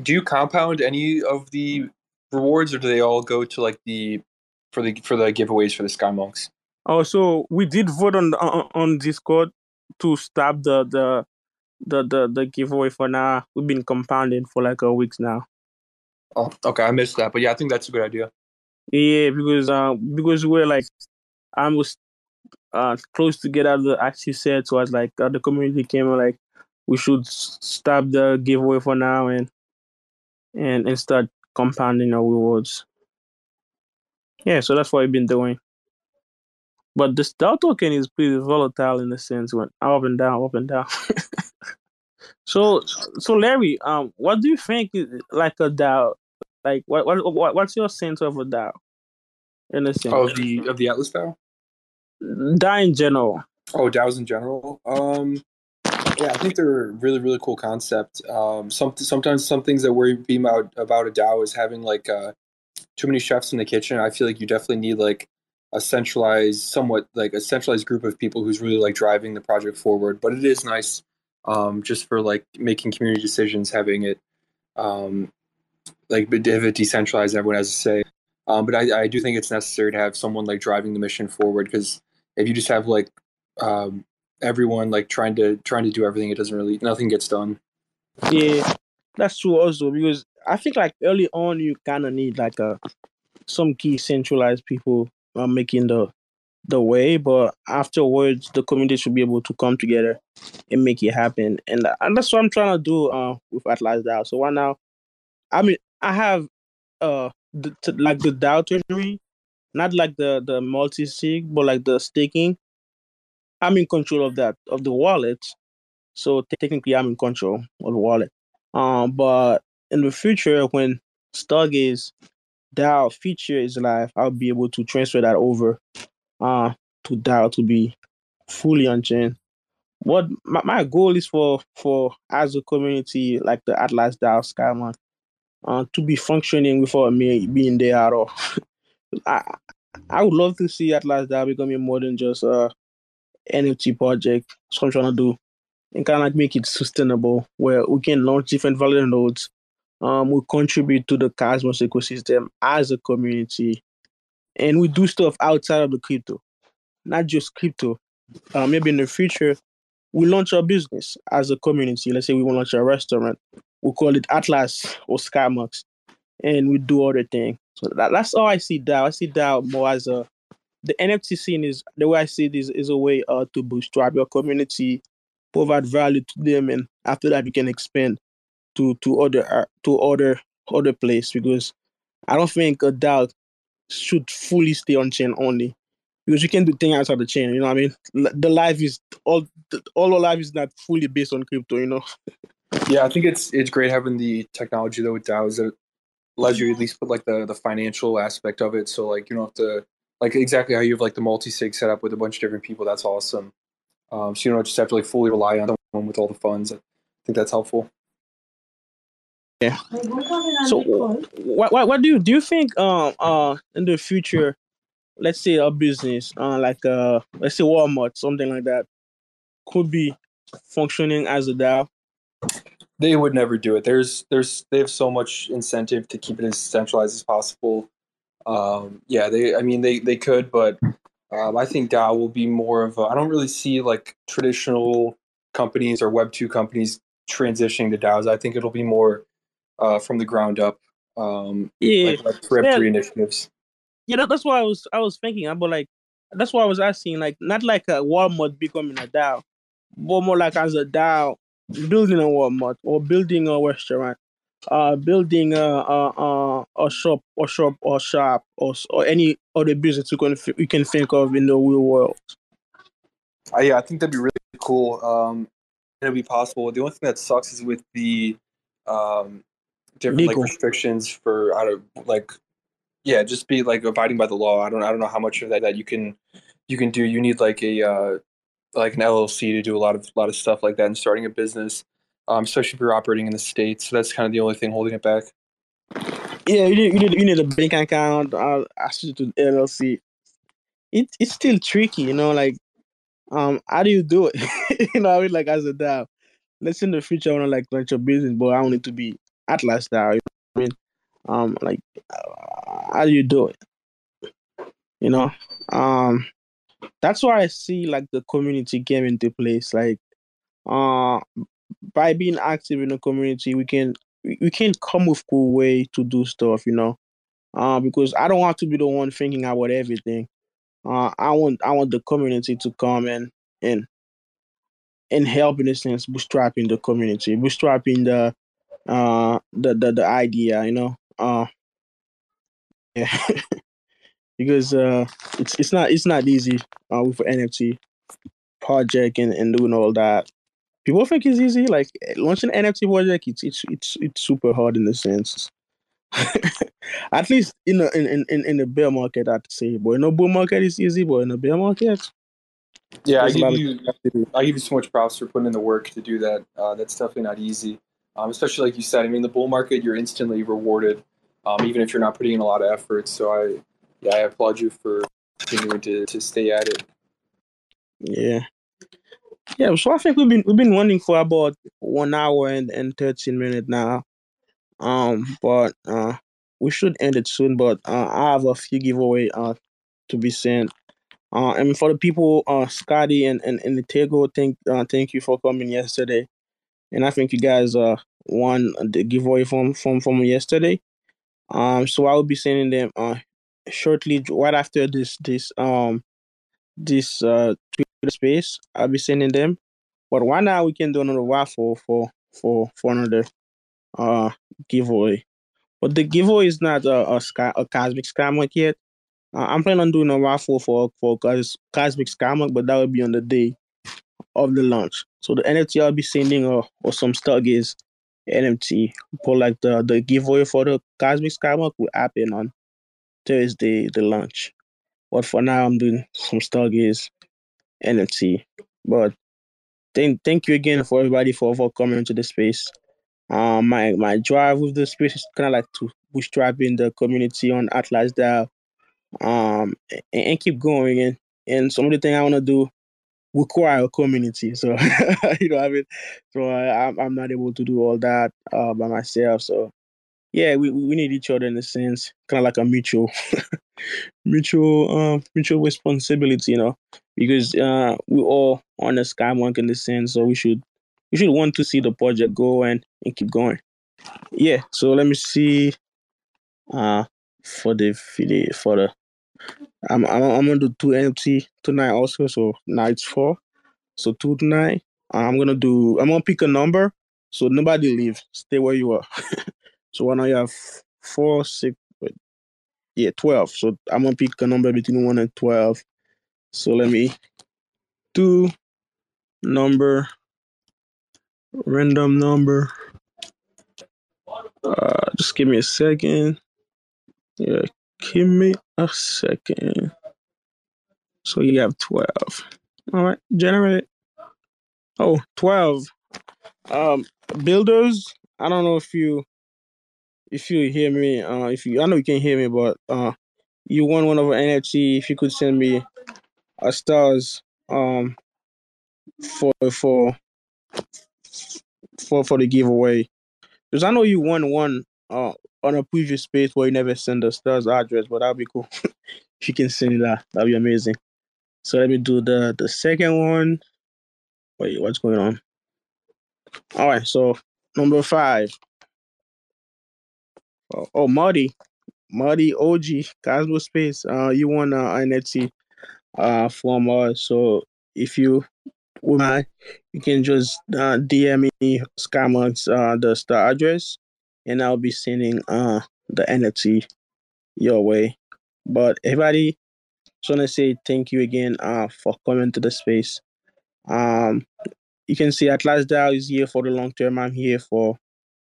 Do you compound any of the rewards, or do they all go to like the for the for the giveaways for the Sky Monks? Oh, so we did vote on on, on Discord to stop the the the the the giveaway for now. We've been compounding for like a week now. Oh, okay, I missed that, but yeah, I think that's a good idea. Yeah, because uh, because we're like almost uh close to get out of the active set, so I was like uh, the community came and like we should stop the giveaway for now and and and start compounding our rewards. Yeah, so that's what we've been doing. But the star token is pretty volatile in the sense when up and down, up and down. so, so Larry, um, what do you think is like a DAO? Like, what, what, what's your sense of a DAO? In the sense, oh, the of the Atlas DAO. DAO in general. Oh, DAOs in general. Um, yeah, I think they're a really, really cool concept. Um, some sometimes some things that worry me about about a DAO is having like uh, too many chefs in the kitchen. I feel like you definitely need like a centralized, somewhat like a centralized group of people who's really like driving the project forward. But it is nice um, just for like making community decisions, having it um, like have it decentralized, everyone has a say. Um, but I, I do think it's necessary to have someone like driving the mission forward because if you just have like um, everyone like trying to trying to do everything, it doesn't really nothing gets done. Yeah, that's true also because I think like early on you kind of need like a some key centralized people uh, making the the way, but afterwards the community should be able to come together and make it happen, and, and that's what I'm trying to do uh, with Atlas DAO. So right now, I mean, I have uh the, to, like the DAO treasury, not like the the multi sig, but like the staking. I'm in control of that of the wallet, so technically I'm in control of the wallet. Um, but in the future, when Stargaze DAO feature is live, I'll be able to transfer that over uh to DAO to be fully on chain. What my, my goal is for for as a community like the Atlas DAO Skymonk uh, to be functioning without me being there at all. I I would love to see Atlas DAO becoming more than just a NFT project. That's what I'm trying to do. And kind of like make it sustainable where we can launch different value nodes. Um, we contribute to the Cosmos ecosystem as a community. And we do stuff outside of the crypto, not just crypto. Uh, maybe in the future, we launch our business as a community. Let's say we want to launch a restaurant. We call it Atlas or Skymonks, and we do other things. So that, that's how I see DAO. I see DAO more as a the NFT scene is the way I see this is a way uh, to bootstrap your community, provide value to them, and after that you can expand to to other uh, to other other place because I don't think a DAO should fully stay on chain only because you can do things outside the chain. You know what I mean? The life is all all our life is not fully based on crypto. You know. yeah, I think it's it's great having the technology though with DAOs that allows you at least put like the the financial aspect of it. So like you don't have to like exactly how you have like the multi sig set up with a bunch of different people. That's awesome. Um, so you don't just have to like fully rely on someone with all the funds. I think that's helpful. Yeah. So what, what what do you do you think um uh in the future, let's say a business uh like uh let's say Walmart something like that could be functioning as a DAO? They would never do it. There's there's they have so much incentive to keep it as centralized as possible. Um, yeah, they. I mean, they they could, but um, I think DAO will be more of. I don't really see like traditional companies or Web two companies transitioning to DAOs. I think it'll be more uh, from the ground up. Um, yeah, like, like Web yeah. three initiatives. Yeah, that, that's what I was I was thinking about. Like that's why I was asking. Like not like a Walmart becoming a DAO, but more like as a DAO building a Walmart or building a restaurant uh, building a, a, a, a shop or shop or shop or, or any other business you can you can think of in the real world. Uh, yeah, I think that'd be really cool. Um, it'll be possible. The only thing that sucks is with the um, different like restrictions for out of like yeah, just be like abiding by the law. I don't I don't know how much of that that you can you can do. You need like a uh, like an LLC to do a lot of a lot of stuff like that and starting a business um, especially if you're operating in the states. So that's kind of the only thing holding it back. Yeah, you need you need, you need a bank account. Uh, associated to LLC. It it's still tricky, you know. Like, um, how do you do it? you know, I mean, like as a DAO. Let's in the future I want to like launch a business, but I want it to be Atlas DAO. You know I mean, um, like, uh, how do you do it? You know, um, that's why I see like the community came into place. Like, uh, by being active in the community, we can we can come with cool way to do stuff, you know. Uh, because I don't want to be the one thinking about everything. Uh, I want I want the community to come and and and help in a sense bootstrapping the community, bootstrapping the uh the the, the idea, you know. Uh yeah. because uh it's it's not it's not easy uh with an NFT project and, and doing all that people think it's easy. Like launching an NFT project, it's it's it's it's super hard in the sense. At least in the in, in in the bear market, I'd say. But in the bull market, it's easy. But in the bear market, yeah, I give you I give you so much props for putting in the work to do that. Uh, that's definitely not easy, um, especially like you said. I mean, the bull market, you're instantly rewarded, um, even if you're not putting in a lot of effort. So I, yeah, I applaud you for continuing to to stay at it. Yeah, Yeah, so I think we've been we've been running for about one hour and, and thirteen minutes now. Um, but uh, we should end it soon. But uh, I have a few giveaway uh to be sent. Uh, and for the people, uh, Scotty and and, and the Tego, thank uh, thank you for coming yesterday, and I think you guys uh won the giveaway from from from yesterday. Um, so I will be sending them uh shortly right after this this um this uh Twitter space. I'll be sending them. But why now we can do another raffle for for for another uh giveaway. But the giveaway is not a a, sky, a cosmic scammer yet. Uh, I'm planning on doing a raffle for for cos- cosmic scammer, but that will be on the day of the launch. So the NFT I'll be sending or or some Stargaze NFT for like the the giveaway for the cosmic scammer will happen on Thursday the launch. But for now I'm doing some Stargaze NFT. But thank thank you again for everybody for, for coming into the space. Um, my my drive with the space is kind of like to bootstrapping the community on Atlas DAO, um, and, and keep going. And and some of the thing I want to do require a community. So you know, I mean, so I, I'm I'm not able to do all that uh, by myself. So yeah, we we need each other in a sense, kind of like a mutual mutual um mutual responsibility, you know, because uh we all on the Skymonk in the sense, so we should we should want to see the project go and, and keep going. Yeah, so let me see uh for the for the I'm I'm, I'm gonna do two NFT tonight also, so now it's four. So two tonight. I'm gonna do I'm gonna pick a number so nobody leave. Stay where you are. so when I have four, six, wait, yeah, twelve. So I'm gonna pick a number between one and twelve. So let me do number random number. Uh, just give me a second. Yeah, give me a second. So you have 12. All right, generate. Oh, 12. Um, builders, I don't know if you if you hear me, uh if you I know you can hear me, but uh you won one of our NFT, if you could send me a stars um for for for for the giveaway. Because I know you won one uh on a previous space where you never send the stars address, but that'd be cool. if you can send that, that'd be amazing. So let me do the the second one. Wait, what's going on? All right, so number five. Oh, oh Marty, Marty OG Cosmo Space. Uh, you won uh, NFT uh from us. So if you would mind, you can just uh, DM me Skymonks uh the star address, and I'll be sending uh the NFT your way. But everybody, just wanna say thank you again uh for coming to the space. Um, you can see Atlas DAO is here for the long term. I'm here for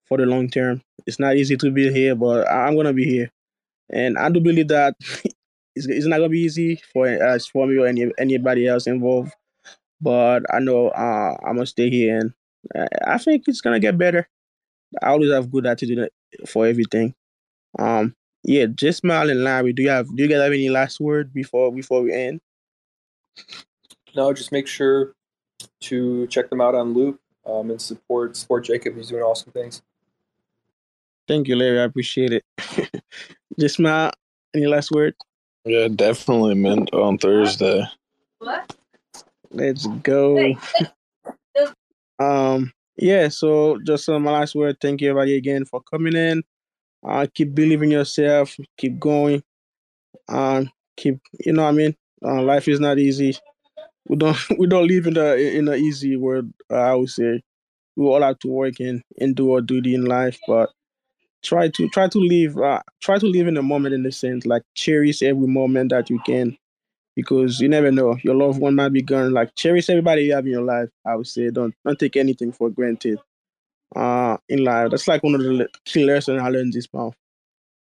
for the long term. It's not easy to be here, but I'm gonna be here, and I do believe that it's, it's not gonna be easy for uh, for me or any anybody else involved. But I know uh, I'm gonna stay here, and I- I think it's gonna get better. I always have good attitude for everything. Um, yeah, J Smile and Larry. Do you have do you guys have any last word before before we end? No, just make sure to check them out on Loop um, and support support Jacob. He's doing awesome things. Thank you, Larry. I appreciate it. J Smile Any last word? Yeah, definitely mint on Thursday. What? Let's go. um, yeah. So just uh, my last word. Thank you, everybody, again for coming in. Uh, keep believing yourself. Keep going. Um, keep. You know, what I mean, uh, life is not easy. We don't. We don't live in the in an easy world. Uh, I would say we all have to work and, and do our duty in life, but try to try to live. Uh, try to live in the moment in the sense like cherish every moment that you can because you never know. Your loved one might be gone. Like cherish everybody you have in your life. I would say don't don't take anything for granted. Uh, in life, that's like one of the key lessons I learned this month.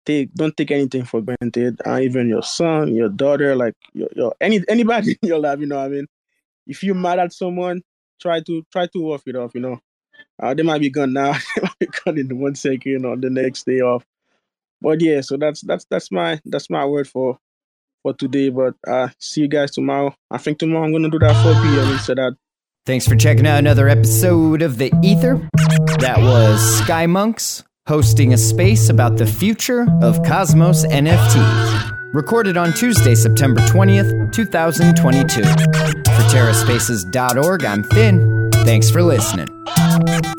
Take don't take anything for granted. Uh, even your son, your daughter, like your, your any anybody in your life. You know what I mean? If you're mad at someone, try to try to off it off. You know, uh, they might be gone now. they might be gone in one second or the next day off. But yeah, so that's that's that's my that's my word for for today. But uh, see you guys tomorrow. I think tomorrow I'm gonna do that 4 p.m. instead of Thanks for checking out another episode of The Ether. That was Sky Monks hosting a space about the future of Cosmos NFTs. Recorded on Tuesday, September 20th, 2022. For TerraSpaces.org, I'm Finn. Thanks for listening. Thank you.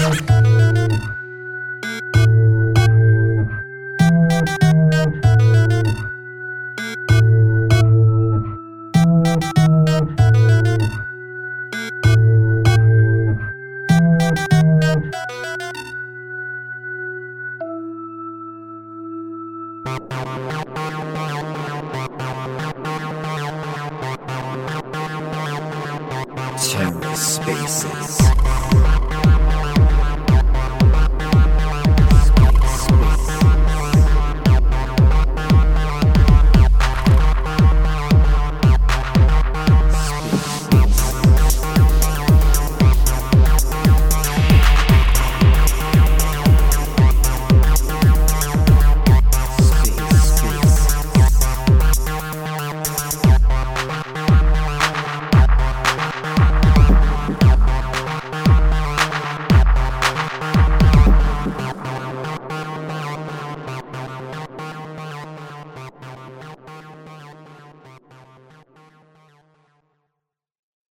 TerraSpaces.